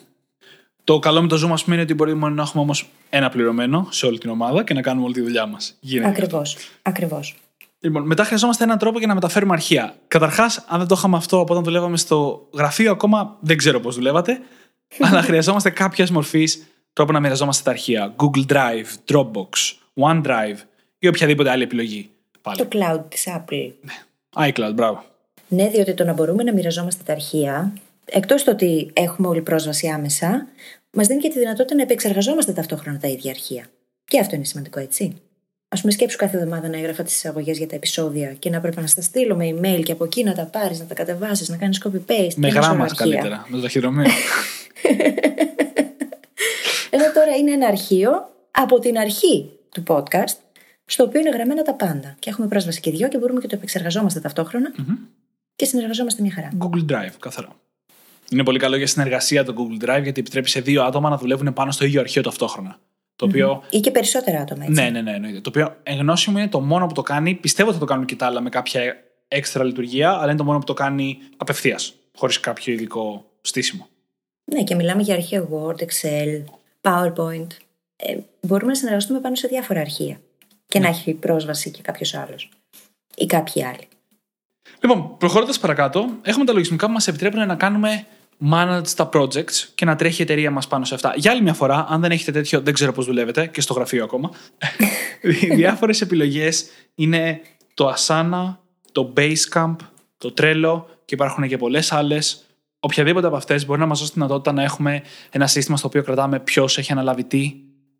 Το καλό με το Zoom, ας πούμε, είναι ότι μπορούμε να έχουμε όμως ένα πληρωμένο σε όλη την ομάδα και να κάνουμε όλη τη δουλειά μας. Ακριβώς. Ακριβώς. Λοιπόν, μετά χρειαζόμαστε έναν τρόπο για να μεταφέρουμε αρχεία. Καταρχάς, αν δεν το είχαμε αυτό από όταν δουλεύαμε στο γραφείο, ακόμα δεν ξέρω πώς δουλεύατε. αλλά χρειαζόμαστε κάποια μορφής τρόπο να μοιραζόμαστε τα αρχεία. Google Drive, Dropbox, OneDrive ή οποιαδήποτε άλλη επιλογή. Πάλι. Το cloud της Apple. iCloud, μπράβο. Ναι, διότι το να μπορούμε να μοιραζόμαστε τα αρχεία, εκτός το ότι έχουμε όλη πρόσβαση άμεσα, μας δίνει και τη δυνατότητα να επεξεργαζόμαστε ταυτόχρονα τα ίδια αρχεία. Και αυτό είναι σημαντικό, έτσι. Α πούμε, σκέψου κάθε εβδομάδα να έγραφα τις εισαγωγές για τα επεισόδια και να πρέπει να στα στείλω με email και από εκεί να τα πάρεις, να τα κατεβάσεις, να κάνεις copy-paste. Με γράμμα καλύτερα, με το ταχυδρομείο. Εδώ τώρα είναι ένα αρχείο από την αρχή του podcast, στο οποίο είναι γραμμένα τα πάντα. Και έχουμε πρόσβαση και δυο και μπορούμε και το επεξεργαζόμαστε ταυτόχρονα και συνεργαζόμαστε μια χαρά. Google Drive, καθαρά. Είναι πολύ καλό για συνεργασία το Google Drive γιατί επιτρέπει σε δύο άτομα να δουλεύουν πάνω στο ίδιο αρχείο ταυτόχρονα. Το οποίο... Ή και περισσότερα άτομα, έτσι. Ναι, ναι, ναι, εννοείται. Το οποίο εν γνώση μου είναι το μόνο που το κάνει. Πιστεύω ότι θα το κάνουν και τα άλλα με κάποια έξτρα λειτουργία, αλλά είναι το μόνο που το κάνει απευθείας, χωρίς κάποιο ειδικό στήσιμο. Ναι, και μιλάμε για αρχεία Word, Excel, PowerPoint. Ε, μπορούμε να συνεργαστούμε πάνω σε διάφορα αρχεία. Και να έχει πρόσβαση και κάποιος άλλος. Ή κάποιοι άλλοι. Λοιπόν, προχωρώντας παρακάτω, έχουμε τα λογισμικά που μας επιτρέπουν να κάνουμε manage τα projects και να τρέχει η εταιρεία μας πάνω σε αυτά. Για άλλη μια φορά, αν δεν έχετε τέτοιο, δεν ξέρω πώς δουλεύετε και στο γραφείο ακόμα. Διάφορες επιλογές είναι το Asana, το Basecamp, το Trello και υπάρχουν και πολλές άλλες. Οποιαδήποτε από αυτές μπορεί να μας δώσει τη δυνατότητα να έχουμε ένα σύστημα στο οποίο κρατάμε ποιος έχει αναλάβει τι,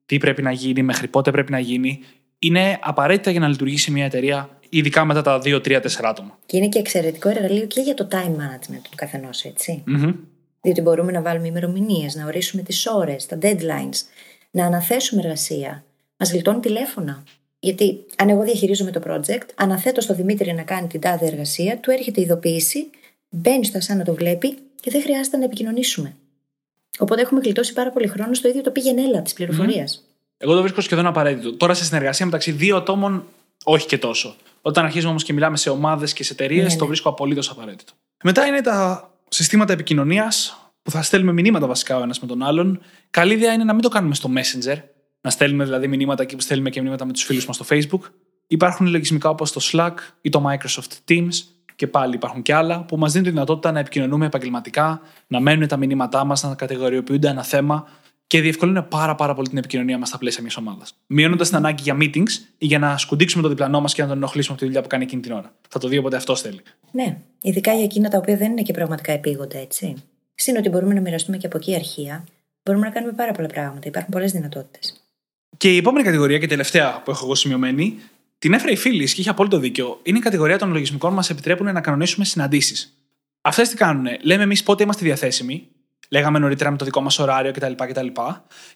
τι πρέπει να γίνει, μέχρι πότε πρέπει να γίνει. Είναι απαραίτητα για να λειτουργήσει μια εταιρεία, ειδικά μετά τα 2-3-4 άτομα. Και είναι και εξαιρετικό εργαλείο και για το time management του καθενός, έτσι. Διότι μπορούμε να βάλουμε ημερομηνίες, να ορίσουμε τις ώρες, τα deadlines, να αναθέσουμε εργασία. Μας γλιτώνει τηλέφωνα. Γιατί αν εγώ διαχειρίζομαι το project, αναθέτω στο Δημήτρη να κάνει την τάδε εργασία, του έρχεται η ειδοποίηση, μπαίνει στο σαν να το βλέπει και δεν χρειάζεται να επικοινωνήσουμε. Οπότε έχουμε γλιτώσει πάρα πολύ χρόνο στο ίδιο το πήγαινε έλα της πληροφορίας. Εγώ το βρίσκω σχεδόν απαραίτητο. Τώρα σε συνεργασία μεταξύ δύο ατόμων, όχι και τόσο. Όταν αρχίζουμε όμως και μιλάμε σε ομάδες και σε εταιρείες, Ναι, το ναι. βρίσκω απολύτως απαραίτητο. Μετά είναι τα συστήματα επικοινωνίας που θα στέλνουμε μηνύματα βασικά ο ένας με τον άλλον. Καλή ιδέα είναι να μην το κάνουμε στο Messenger, να στέλνουμε δηλαδή μηνύματα εκεί που στέλνουμε και μηνύματα με τους φίλους μας στο Facebook. Υπάρχουν λογισμικά όπως το Slack ή το Microsoft Teams και πάλι υπάρχουν και άλλα που μας δίνουν τη δυνατότητα να επικοινωνούμε επαγγελματικά, να μένουν τα μηνύματά μας, να κατηγοριοποιούνται ένα θέμα και διευκολύνουν πάρα, πάρα πολύ την επικοινωνία μας στα πλαίσια μιας ομάδας. Μειώνοντας την ανάγκη για meetings ή για να σκουντίξουμε το διπλανό μας και να τον ενοχλήσουμε από τη δουλειά που κάνει εκείνη την ώρα. Θα το δει όποτε αυτός θέλει. Ναι, ειδικά για εκείνα τα οποία δεν είναι και πραγματικά επίγοντα, έτσι. Συν ότι μπορούμε να μοιραστούμε και από εκεί αρχεία, μπορούμε να κάνουμε πάρα πολλά πράγματα. Υπάρχουν πολλές δυνατότητες. Και η επόμενη κατηγορία και τελευταία που έχω εγώ σημειωμένη, την έφερε η φίλη και είχε απόλυτο δίκιο. Είναι η κατηγορία των λογισμικών που μας επιτρέπουν να κανονίσουμε συναντήσεις. Αυτές τι κάνουν. Λέμε εμείς πότε είμαστε διαθέσιμοι. Λέγαμε νωρίτερα με το δικό μας ωράριο κτλ. κτλ.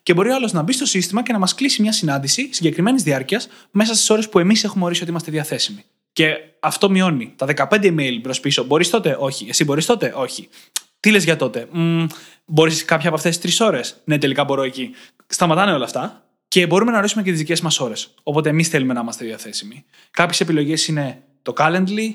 Και μπορεί ο άλλος να μπει στο σύστημα και να μας κλείσει μια συνάντηση συγκεκριμένης διάρκειας μέσα στις ώρες που εμείς έχουμε ορίσει ότι είμαστε διαθέσιμοι. Και αυτό μειώνει τα 15 email μπρος πίσω. Μπορείς τότε, όχι. Εσύ μπορείς τότε, όχι. Τι λες για τότε, Μπορείς κάποια από αυτές τις τρεις ώρες; Ναι, τελικά μπορώ εκεί. Σταματάνε όλα αυτά και μπορούμε να ορίσουμε και τις δικές μας ώρες. Οπότε εμείς θέλουμε να είμαστε διαθέσιμοι. Κάποιες επιλογές είναι το Calendly,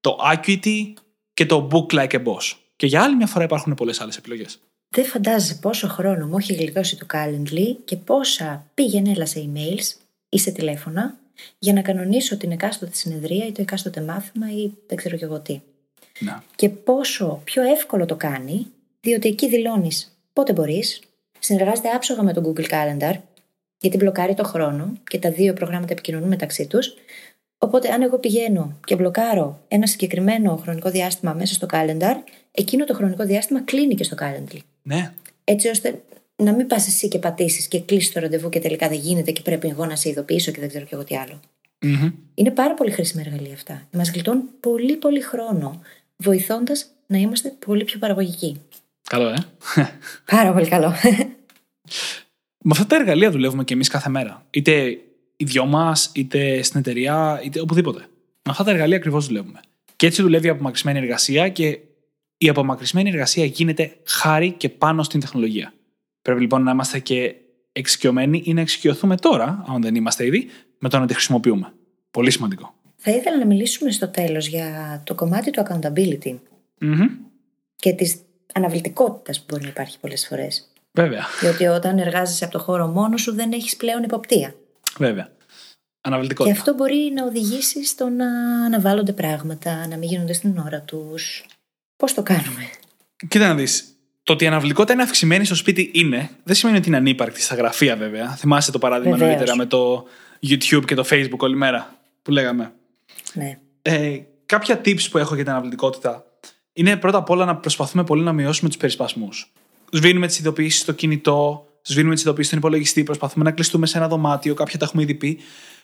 το Acuity και το Book Like a Boss. Και για άλλη μια φορά υπάρχουν πολλές άλλες επιλογές. Δεν φαντάζεσαι πόσο χρόνο μου έχει γλιτώσει το Calendly και πόσα πήγαινε έλα σε emails ή σε τηλέφωνα για να κανονίσω την εκάστοτε συνεδρία ή το εκάστοτε μάθημα ή δεν ξέρω και εγώ τι. Να. Και πόσο πιο εύκολο το κάνει, διότι εκεί δηλώνεις πότε μπορείς, συνεργάζεται άψογα με το Google Calendar, γιατί μπλοκάρει το χρόνο και τα δύο προγράμματα επικοινωνούν μεταξύ τους. Οπότε, αν εγώ πηγαίνω και μπλοκάρω ένα συγκεκριμένο χρονικό διάστημα μέσα στο calendar, εκείνο το χρονικό διάστημα κλείνει και στο calendar. Ναι. Έτσι ώστε να μην πας εσύ και πατήσεις και κλείσεις το ραντεβού και τελικά δεν γίνεται και πρέπει εγώ να σε ειδοποιήσω και δεν ξέρω και εγώ τι άλλο. Μμμ. Είναι πάρα πολύ χρήσιμα εργαλεία αυτά. Μας γλιτώνουν πολύ πολύ χρόνο, βοηθώντας να είμαστε πολύ πιο παραγωγικοί. Καλό, ε. Πάρα πολύ καλό. Με αυτά τα εργαλεία δουλεύουμε και εμείς κάθε μέρα. Είτε οι δυο μας, είτε στην εταιρεία, είτε οπουδήποτε. Με αυτά τα εργαλεία ακριβώς δουλεύουμε. Και έτσι δουλεύει η απομακρυσμένη εργασία και η απομακρυσμένη εργασία γίνεται χάρη και πάνω στην τεχνολογία. Πρέπει λοιπόν να είμαστε και εξοικειωμένοι ή να εξοικειωθούμε τώρα, αν δεν είμαστε ήδη, με το να τη χρησιμοποιούμε. Πολύ σημαντικό. Θα ήθελα να μιλήσουμε στο τέλος για το κομμάτι του accountability mm και της αναβλητικότητας που μπορεί να υπάρχει πολλές φορές. Βέβαια. Διότι όταν εργάζεσαι από το χώρο μόνο σου δεν έχεις πλέον υποπτία. Βέβαια. Και Αναβλητικότητα. αυτό μπορεί να οδηγήσει στο να αναβάλλονται πράγματα, να μην γίνονται στην ώρα τους. Πώς το κάνουμε; Κοίτα να δεις. Το ότι η αναβλητικότητα είναι αυξημένη στο σπίτι είναι, δεν σημαίνει ότι είναι ανύπαρκτη στα γραφεία βέβαια. Θυμάσαι το παράδειγμα Βεβαίως. νωρίτερα με το YouTube και το Facebook όλη μέρα που λέγαμε. Ναι. Ε, κάποια tips που έχω για την αναβλητικότητα είναι πρώτα απ' όλα να προσπαθούμε πολύ να μειώσουμε τους περισπασμούς. Σβήνουμε τις ειδοποιήσεις στο κινητό, σβήνουμε τις ειδοποιήσεις στον υπολογιστή, προσπαθούμε να κλειστούμε σε ένα δωμάτιο, κάποια τα έχουμε ήδη πει.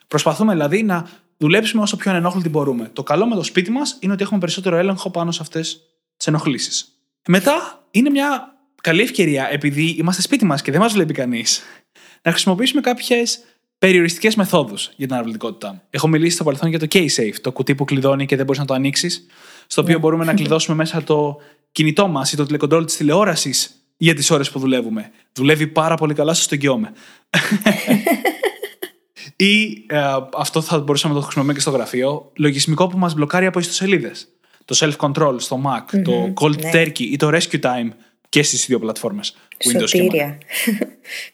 Προσπαθούμε δηλαδή να δουλέψουμε όσο πιο ανενόχλητοι μπορούμε. Το καλό με το σπίτι μας είναι ότι έχουμε περισσότερο έλεγχο πάνω σε αυτές τις ενοχλήσεις. Μετά είναι μια καλή ευκαιρία, επειδή είμαστε σπίτι μας και δεν μας βλέπει κανείς, να χρησιμοποιήσουμε κάποιες περιοριστικές μεθόδους για την αναβλητικότητα. Έχω μιλήσει στο παρελθόν για το K-Safe, το κουτί που κλειδώνει και δεν μπορείς να το ανοίξεις, στο οποίο μπορούμε να κλειδώσουμε μέσα το κινητό μας ή το τηλεκοντρόλ της τηλεόρασης για τις ώρες που δουλεύουμε. Δουλεύει πάρα πολύ καλά, σας το εγγυώμαι. Ή ε, αυτό θα μπορούσαμε να το χρησιμοποιούμε και στο γραφείο, λογισμικό που μας μπλοκάρει από ιστοσελίδες. Το self-control στο Mac, το Cold ναι. Turkey ή το Rescue Time και στις δύο πλατφόρμες. Windows και Mac. Σωτήρια.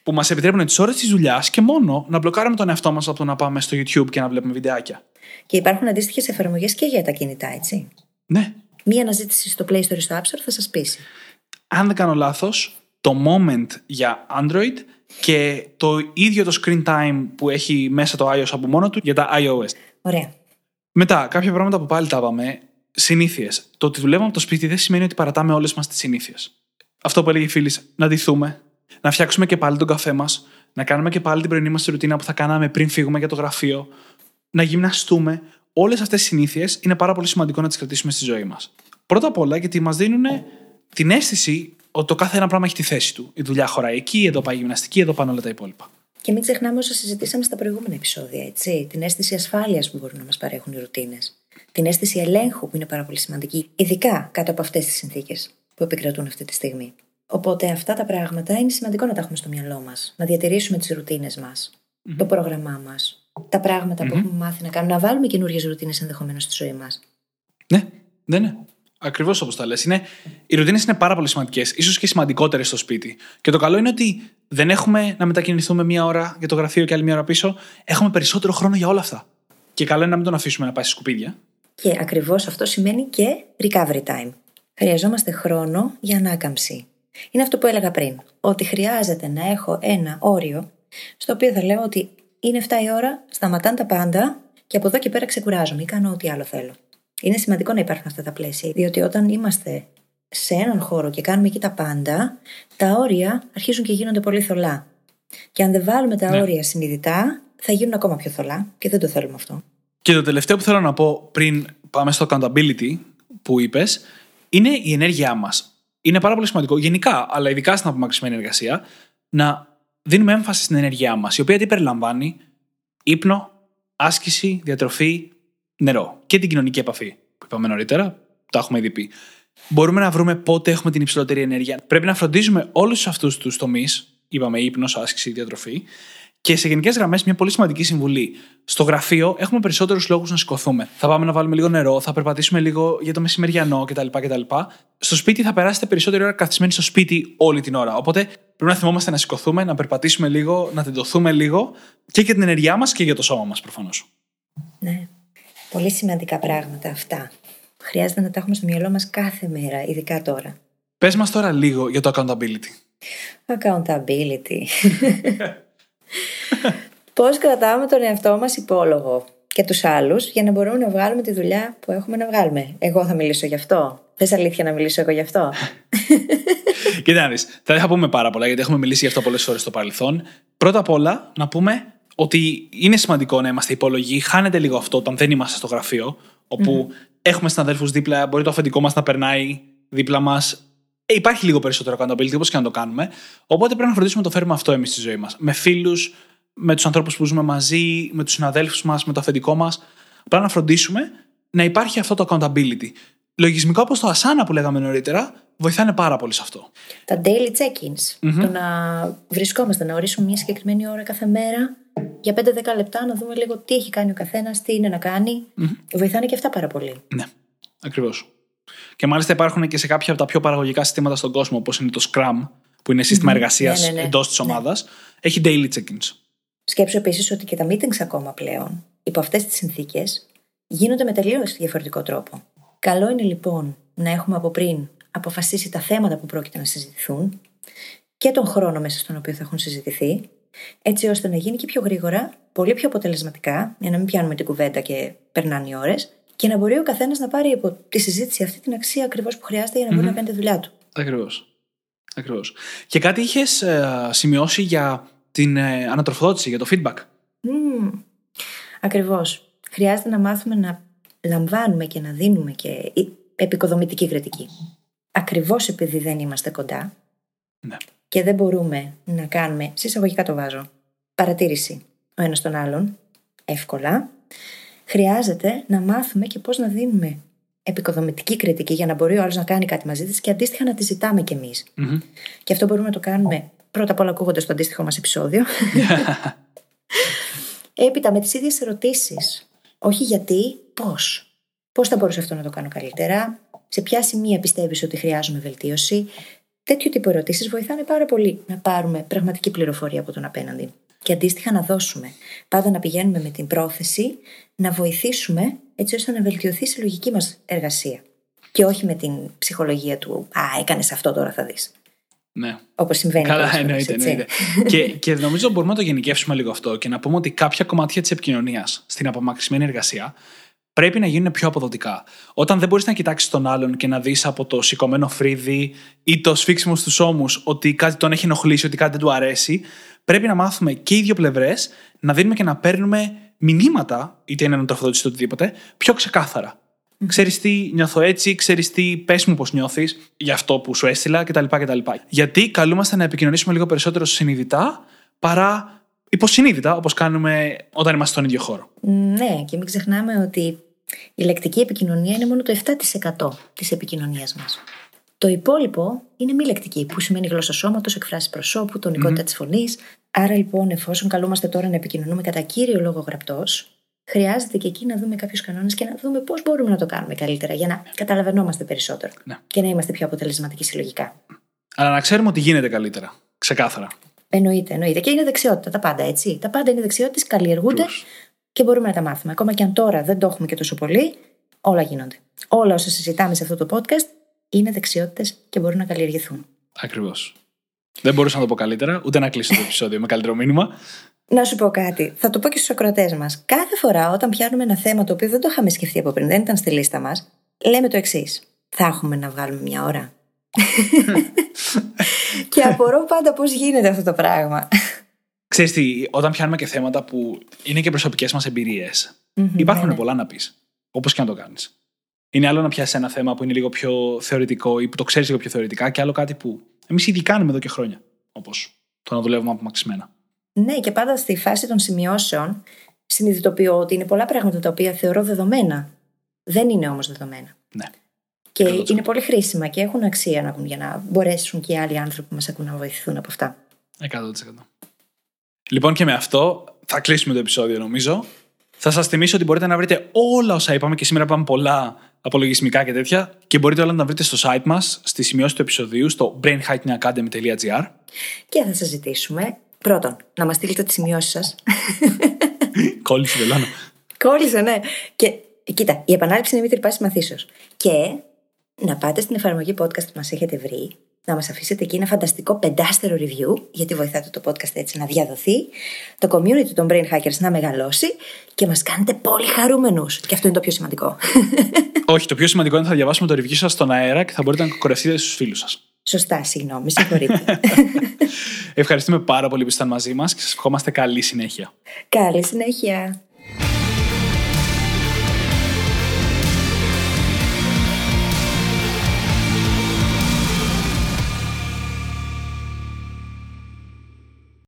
Που μας επιτρέπουν τις ώρες της δουλειάς και μόνο να μπλοκάρουμε τον εαυτό μας από το να πάμε στο YouTube και να βλέπουμε βιντεάκια. και υπάρχουν αντίστοιχες εφαρμογές και για τα κινητά, έτσι. Ναι. Μία αναζήτηση στο Play Store ή στο App Store θα σας πείσει. Αν δεν κάνω λάθος, το Moment για Android και το ίδιο το screen time που έχει μέσα το iOS από μόνο του για τα iOS. Ωραία. Μετά, κάποια πράγματα που πάλι τα είπαμε. Συνήθειες. Το ότι δουλεύουμε από το σπίτι δεν σημαίνει ότι παρατάμε όλες μας τις συνήθειες. Αυτό που έλεγε η φίλης, να ντυθούμε, να φτιάξουμε και πάλι τον καφέ μας, να κάνουμε και πάλι την πρωινή μας ρουτίνα που θα κάναμε πριν φύγουμε για το γραφείο, να γυμναστούμε. Όλες αυτές οι συνήθειες είναι πάρα πολύ σημαντικό να τις κρατήσουμε στη ζωή μας. Πρώτα απ' όλα γιατί μας δίνουν την αίσθηση ότι το κάθε ένα πράγμα έχει τη θέση του. Η δουλειά χωράει εκεί, εδώ πάει η γυμναστική, εδώ πάνε όλα τα υπόλοιπα. Και μην ξεχνάμε όσα συζητήσαμε στα προηγούμενα επεισόδια, έτσι. Την αίσθηση ασφάλειας που μπορούν να μας παρέχουν οι ρουτίνες. Την αίσθηση ελέγχου που είναι πάρα πολύ σημαντική, ειδικά κάτω από αυτές τις συνθήκες που επικρατούν αυτή τη στιγμή. Οπότε αυτά τα πράγματα είναι σημαντικό να τα έχουμε στο μυαλό μας. Να διατηρήσουμε τις ρουτίνες μας, το πρόγραμμά μας, τα πραγματα που έχουμε μάθει να κάνουμε, να βάλουμε καινούριες ρουτίνες ενδεχομένως στη ζωή μας. Ναι, δεν είναι. Ακριβώς όπως τα λες. Οι ρουτίνες είναι πάρα πολύ σημαντικές, ίσως και σημαντικότερες στο σπίτι. Και το καλό είναι ότι δεν έχουμε να μετακινηθούμε μία ώρα για το γραφείο και άλλη μία ώρα πίσω. Έχουμε περισσότερο χρόνο για όλα αυτά. Και καλό είναι να μην τον αφήσουμε να πάει στη σκουπίδια. Και ακριβώς αυτό σημαίνει και recovery time. Χρειαζόμαστε χρόνο για ανάκαμψη. Είναι αυτό που έλεγα πριν. Ότι χρειάζεται να έχω ένα όριο στο οποίο θα λέω ότι είναι 7 η ώρα, σταματάνε τα πάντα και από εδώ και πέρα ξεκουράζομαι ή κάνω ό,τι άλλο θέλω. Είναι σημαντικό να υπάρχουν αυτά τα πλαίσια, διότι όταν είμαστε σε έναν χώρο και κάνουμε εκεί τα πάντα, τα όρια αρχίζουν και γίνονται πολύ θολά. Και αν δεν βάλουμε τα Ναι. όρια συνειδητά, θα γίνουν ακόμα πιο θολά και δεν το θέλουμε αυτό. Και το τελευταίο που θέλω να πω πριν πάμε στο accountability που είπες, είναι η ενέργειά μας. Είναι πάρα πολύ σημαντικό, γενικά, αλλά ειδικά στην απομακρυσμένη εργασία, να δίνουμε έμφαση στην ενέργειά μας, η οποία τι περιλαμβάνει; Ύπνο, άσκηση, διατροφή, νερό και την κοινωνική επαφή που είπαμε νωρίτερα, τα έχουμε ήδη πει. Μπορούμε να βρούμε πότε έχουμε την υψηλότερη ενέργεια. Πρέπει να φροντίζουμε όλους αυτούς τους τομείς, είπαμε ύπνος, άσκηση, διατροφή, και σε γενικές γραμμές, μια πολύ σημαντική συμβουλή. Στο γραφείο έχουμε περισσότερους λόγους να σηκωθούμε. Θα πάμε να βάλουμε λίγο νερό, θα περπατήσουμε λίγο για το μεσημεριανό κτλ. κτλ. Στο σπίτι θα περάσετε περισσότερη ώρα καθισμένοι στο σπίτι όλη την ώρα. Οπότε πρέπει να θυμόμαστε να σηκωθούμε, να περπατήσουμε λίγο, να τεντωθούμε λίγο και για την ενέργειά μας και για το σώμα μας προφανώς. Ναι. Πολύ σημαντικά πράγματα αυτά. Χρειάζεται να τα έχουμε στο μυαλό μας κάθε μέρα, ειδικά τώρα. Πες μας τώρα λίγο για το accountability. Accountability. Πώς κρατάμε τον εαυτό μας υπόλογο και τους άλλους για να μπορούμε να βγάλουμε τη δουλειά που έχουμε να βγάλουμε. Εγώ θα μιλήσω γι' αυτό. Θες αλήθεια να μιλήσω εγώ γι' αυτό; Κοίτα να δεις, θα δεν θα πούμε πάρα πολλά γιατί έχουμε μιλήσει γι' αυτό πολλές ώρε στο παρελθόν. Πρώτα απ' όλα να πούμε ότι είναι σημαντικό να είμαστε υπόλογοι. Χάνεται λίγο αυτό όταν δεν είμαστε στο γραφείο, όπου έχουμε συναδέλφους δίπλα, μπορεί το αφεντικό μας να περνάει δίπλα μας. Ε, υπάρχει λίγο περισσότερο accountability, όπως και να το κάνουμε. Οπότε πρέπει να φροντίσουμε να το φέρουμε αυτό εμείς στη ζωή μας. Με φίλους, με τους ανθρώπους που ζούμε μαζί, με τους συναδέλφους μας, με το αφεντικό μας. Απλά να φροντίσουμε να υπάρχει αυτό το accountability. Λογισμικό όπως το Asana που λέγαμε νωρίτερα, βοηθάνε πάρα πολύ σε αυτό. Τα daily check-ins. Το να βρισκόμαστε, να ορίσουμε μια συγκεκριμένη ώρα κάθε μέρα για 5-10 λεπτά να δούμε λίγο τι έχει κάνει ο καθένας, τι είναι να κάνει. Βοηθάνε και αυτά πάρα πολύ. Ναι, ακριβώς. Και μάλιστα υπάρχουν και σε κάποια από τα πιο παραγωγικά συστήματα στον κόσμο, όπως είναι το Scrum, που είναι σύστημα εργασίας Ναι, ναι, ναι. εντός της ομάδας. Έχει daily check-ins. Σκέψω επίσης ότι και τα meetings ακόμα πλέον, υπό αυτές τις συνθήκες, γίνονται με τελείως διαφορετικό τρόπο. Καλό είναι λοιπόν να έχουμε από πριν αποφασίσει τα θέματα που πρόκειται να συζητηθούν και τον χρόνο μέσα στον οποίο θα έχουν συζητηθεί, έτσι ώστε να γίνει και πιο γρήγορα, πολύ πιο αποτελεσματικά, για να μην πιάνουμε την κουβέντα και περνάνε οι ώρες, και να μπορεί ο καθένας να πάρει από τη συζήτηση αυτή την αξία ακριβώς που χρειάζεται για να μπορεί να κάνει τη δουλειά του. Ακριβώς. Ακριβώς. Και κάτι είχες σημειώσει για την ε, ανατροφοδότηση, για το feedback; Mm. Ακριβώς. Χρειάζεται να μάθουμε να λαμβάνουμε και να δίνουμε και επικοδομητική κριτική. Ακριβώς επειδή δεν είμαστε κοντά Ναι. Και δεν μπορούμε να κάνουμε, συσσαγωγικά το βάζω, παρατήρηση ο ένας τον άλλον εύκολα, χρειάζεται να μάθουμε και πώς να δίνουμε επικοδομητική κριτική για να μπορεί ο άλλος να κάνει κάτι μαζί της και αντίστοιχα να τη ζητάμε κι εμείς. Μμμ. Και αυτό μπορούμε να το κάνουμε πρώτα απ' όλα ακούγοντας το αντίστοιχο μας επεισόδιο. Έπειτα με τις ίδιες ερωτήσεις. Όχι γιατί, πώς. Πώς θα μπορούσα αυτό να το κάνω καλύτερα, σε ποια σημεία πιστεύεις ότι χρειάζομαι βελτίωση. Τέτοιου τύπου ερωτήσεις βοηθάνε πάρα πολύ να πάρουμε πραγματική πληροφορία από τον απέναντι. Και αντίστοιχα να δώσουμε. Πάντα να πηγαίνουμε με την πρόθεση να βοηθήσουμε έτσι ώστε να βελτιωθεί η συλλογική μας εργασία. Και όχι με την ψυχολογία του Α, έκανες αυτό τώρα θα δεις. ναι. Όπως συμβαίνει. Καλά, πολλές φορές, εννοείται. έτσι. εννοείται. και, και νομίζω μπορούμε να το γενικεύσουμε λίγο αυτό και να πούμε ότι κάποια κομμάτια της επικοινωνίας στην απομακρυσμένη εργασία πρέπει να γίνουν πιο αποδοτικά. Όταν δεν μπορείς να κοιτάξεις τον άλλον και να δεις από το σηκωμένο φρύδι ή το σφίξιμο στους ώμους ότι κάτι τον έχει ενοχλήσει, ότι κάτι δεν του αρέσει, πρέπει να μάθουμε και οι δύο πλευρές να δίνουμε και να παίρνουμε μηνύματα, είτε είναι ανατροφοδότηση είτε οτιδήποτε, πιο ξεκάθαρα. Ξέρεις τι, νιώθω έτσι, ξέρεις τι, πες μου πώς νιώθεις για αυτό που σου έστειλα κτλ. κτλ. Γιατί καλούμαστε να επικοινωνήσουμε λίγο περισσότερο συνειδητά παρά υποσυνείδητα, όπως κάνουμε όταν είμαστε στον ίδιο χώρο. Ναι, και μην ξεχνάμε ότι η λεκτική επικοινωνία είναι μόνο το 7% της επικοινωνίας μας. Το υπόλοιπο είναι μη λεκτική, που σημαίνει γλώσσα σώματος, εκφράσεις προσώπου, τονικότητα της φωνής. Άρα λοιπόν, εφόσον καλούμαστε τώρα να επικοινωνούμε κατά κύριο λόγο γραπτός, χρειάζεται και εκεί να δούμε κάποιους κανόνες και να δούμε πώς μπορούμε να το κάνουμε καλύτερα για να καταλαβαίνόμαστε περισσότερο Ναι. και να είμαστε πιο αποτελεσματικοί συλλογικά. Αλλά να ξέρουμε ότι γίνεται καλύτερα. Ξεκάθαρα. Εννοείται, εννοείται. Και είναι δεξιότητα τα πάντα, έτσι. Τα πάντα είναι δεξιότητες, καλλιεργούνται Ακριβώς. και μπορούμε να τα μάθουμε. Ακόμα και αν τώρα δεν το έχουμε και τόσο πολύ, όλα γίνονται. Όλα όσα συζητάμε σε αυτό το podcast είναι δεξιότητες και μπορούν να καλλιεργηθούν. Ακριβώς. Δεν μπορούσα να το πω καλύτερα, ούτε να κλείσω το επεισόδιο με καλύτερο μήνυμα. Να σου πω κάτι. Θα το πω και στους ακροατές μας. Κάθε φορά όταν πιάνουμε ένα θέμα το οποίο δεν το είχαμε σκεφτεί από πριν, δεν ήταν στη λίστα μας, λέμε το εξής. Θα έχουμε να βγάλουμε μια ώρα. και απορώ πάντα πώς γίνεται αυτό το πράγμα. Ξέρεις τι, όταν πιάνουμε και θέματα που είναι και προσωπικές μας εμπειρίες, Μμμ, υπάρχουν ναι, ναι. πολλά να πεις. Όπως και να το κάνεις. Είναι άλλο να πιάσεις ένα θέμα που είναι λίγο πιο θεωρητικό ή που το ξέρεις λίγο πιο θεωρητικά, και άλλο κάτι που εμείς ήδη κάνουμε εδώ και χρόνια. Όπως το να δουλεύουμε απομαξιμένα. Ναι, και πάντα στη φάση των σημειώσεων συνειδητοποιώ ότι είναι πολλά πράγματα τα οποία θεωρώ δεδομένα. Δεν είναι όμως δεδομένα. Ναι. Και 100%. είναι πολύ χρήσιμα και έχουν αξία να ακούν για να μπορέσουν και οι άλλοι άνθρωποι που μας ακούν να βοηθηθούν από αυτά. 100%. Λοιπόν, και με αυτό θα κλείσουμε το επεισόδιο, νομίζω. Θα σας θυμίσω ότι μπορείτε να βρείτε όλα όσα είπαμε και σήμερα είπαμε πολλά από λογισμικά και τέτοια και μπορείτε όλα να τα βρείτε στο site μας, στη σημειώση του επεισοδίου, στο brainhackingacademy.gr. Και θα σας ζητήσουμε πρώτον να μας στείλετε τις σημειώσεις σας. Κόλλησε βελάνο. Κόλλησε, ναι. Και κοίτα, η επανάληψη είναι μήτρη πάση μαθήσεως. Και να πάτε στην εφαρμογή podcast που μας έχετε βρει, να μας αφήσετε εκεί ένα φανταστικό πεντάστερο review, γιατί βοηθάτε το podcast έτσι να διαδοθεί, το community των Brain Hackers να μεγαλώσει και μας κάνετε πολύ χαρούμενους. Και αυτό είναι το πιο σημαντικό. Όχι, το πιο σημαντικό είναι ότι θα διαβάσουμε το review σας στον αέρα και θα μπορείτε να κορευτείτε στους φίλους σας. Σωστά, συγγνώμη, συγχωρείτε. Ευχαριστούμε πάρα πολύ που ήσασταν μαζί μας και σας ευχόμαστε καλή συνέχεια. Καλή συνέχεια.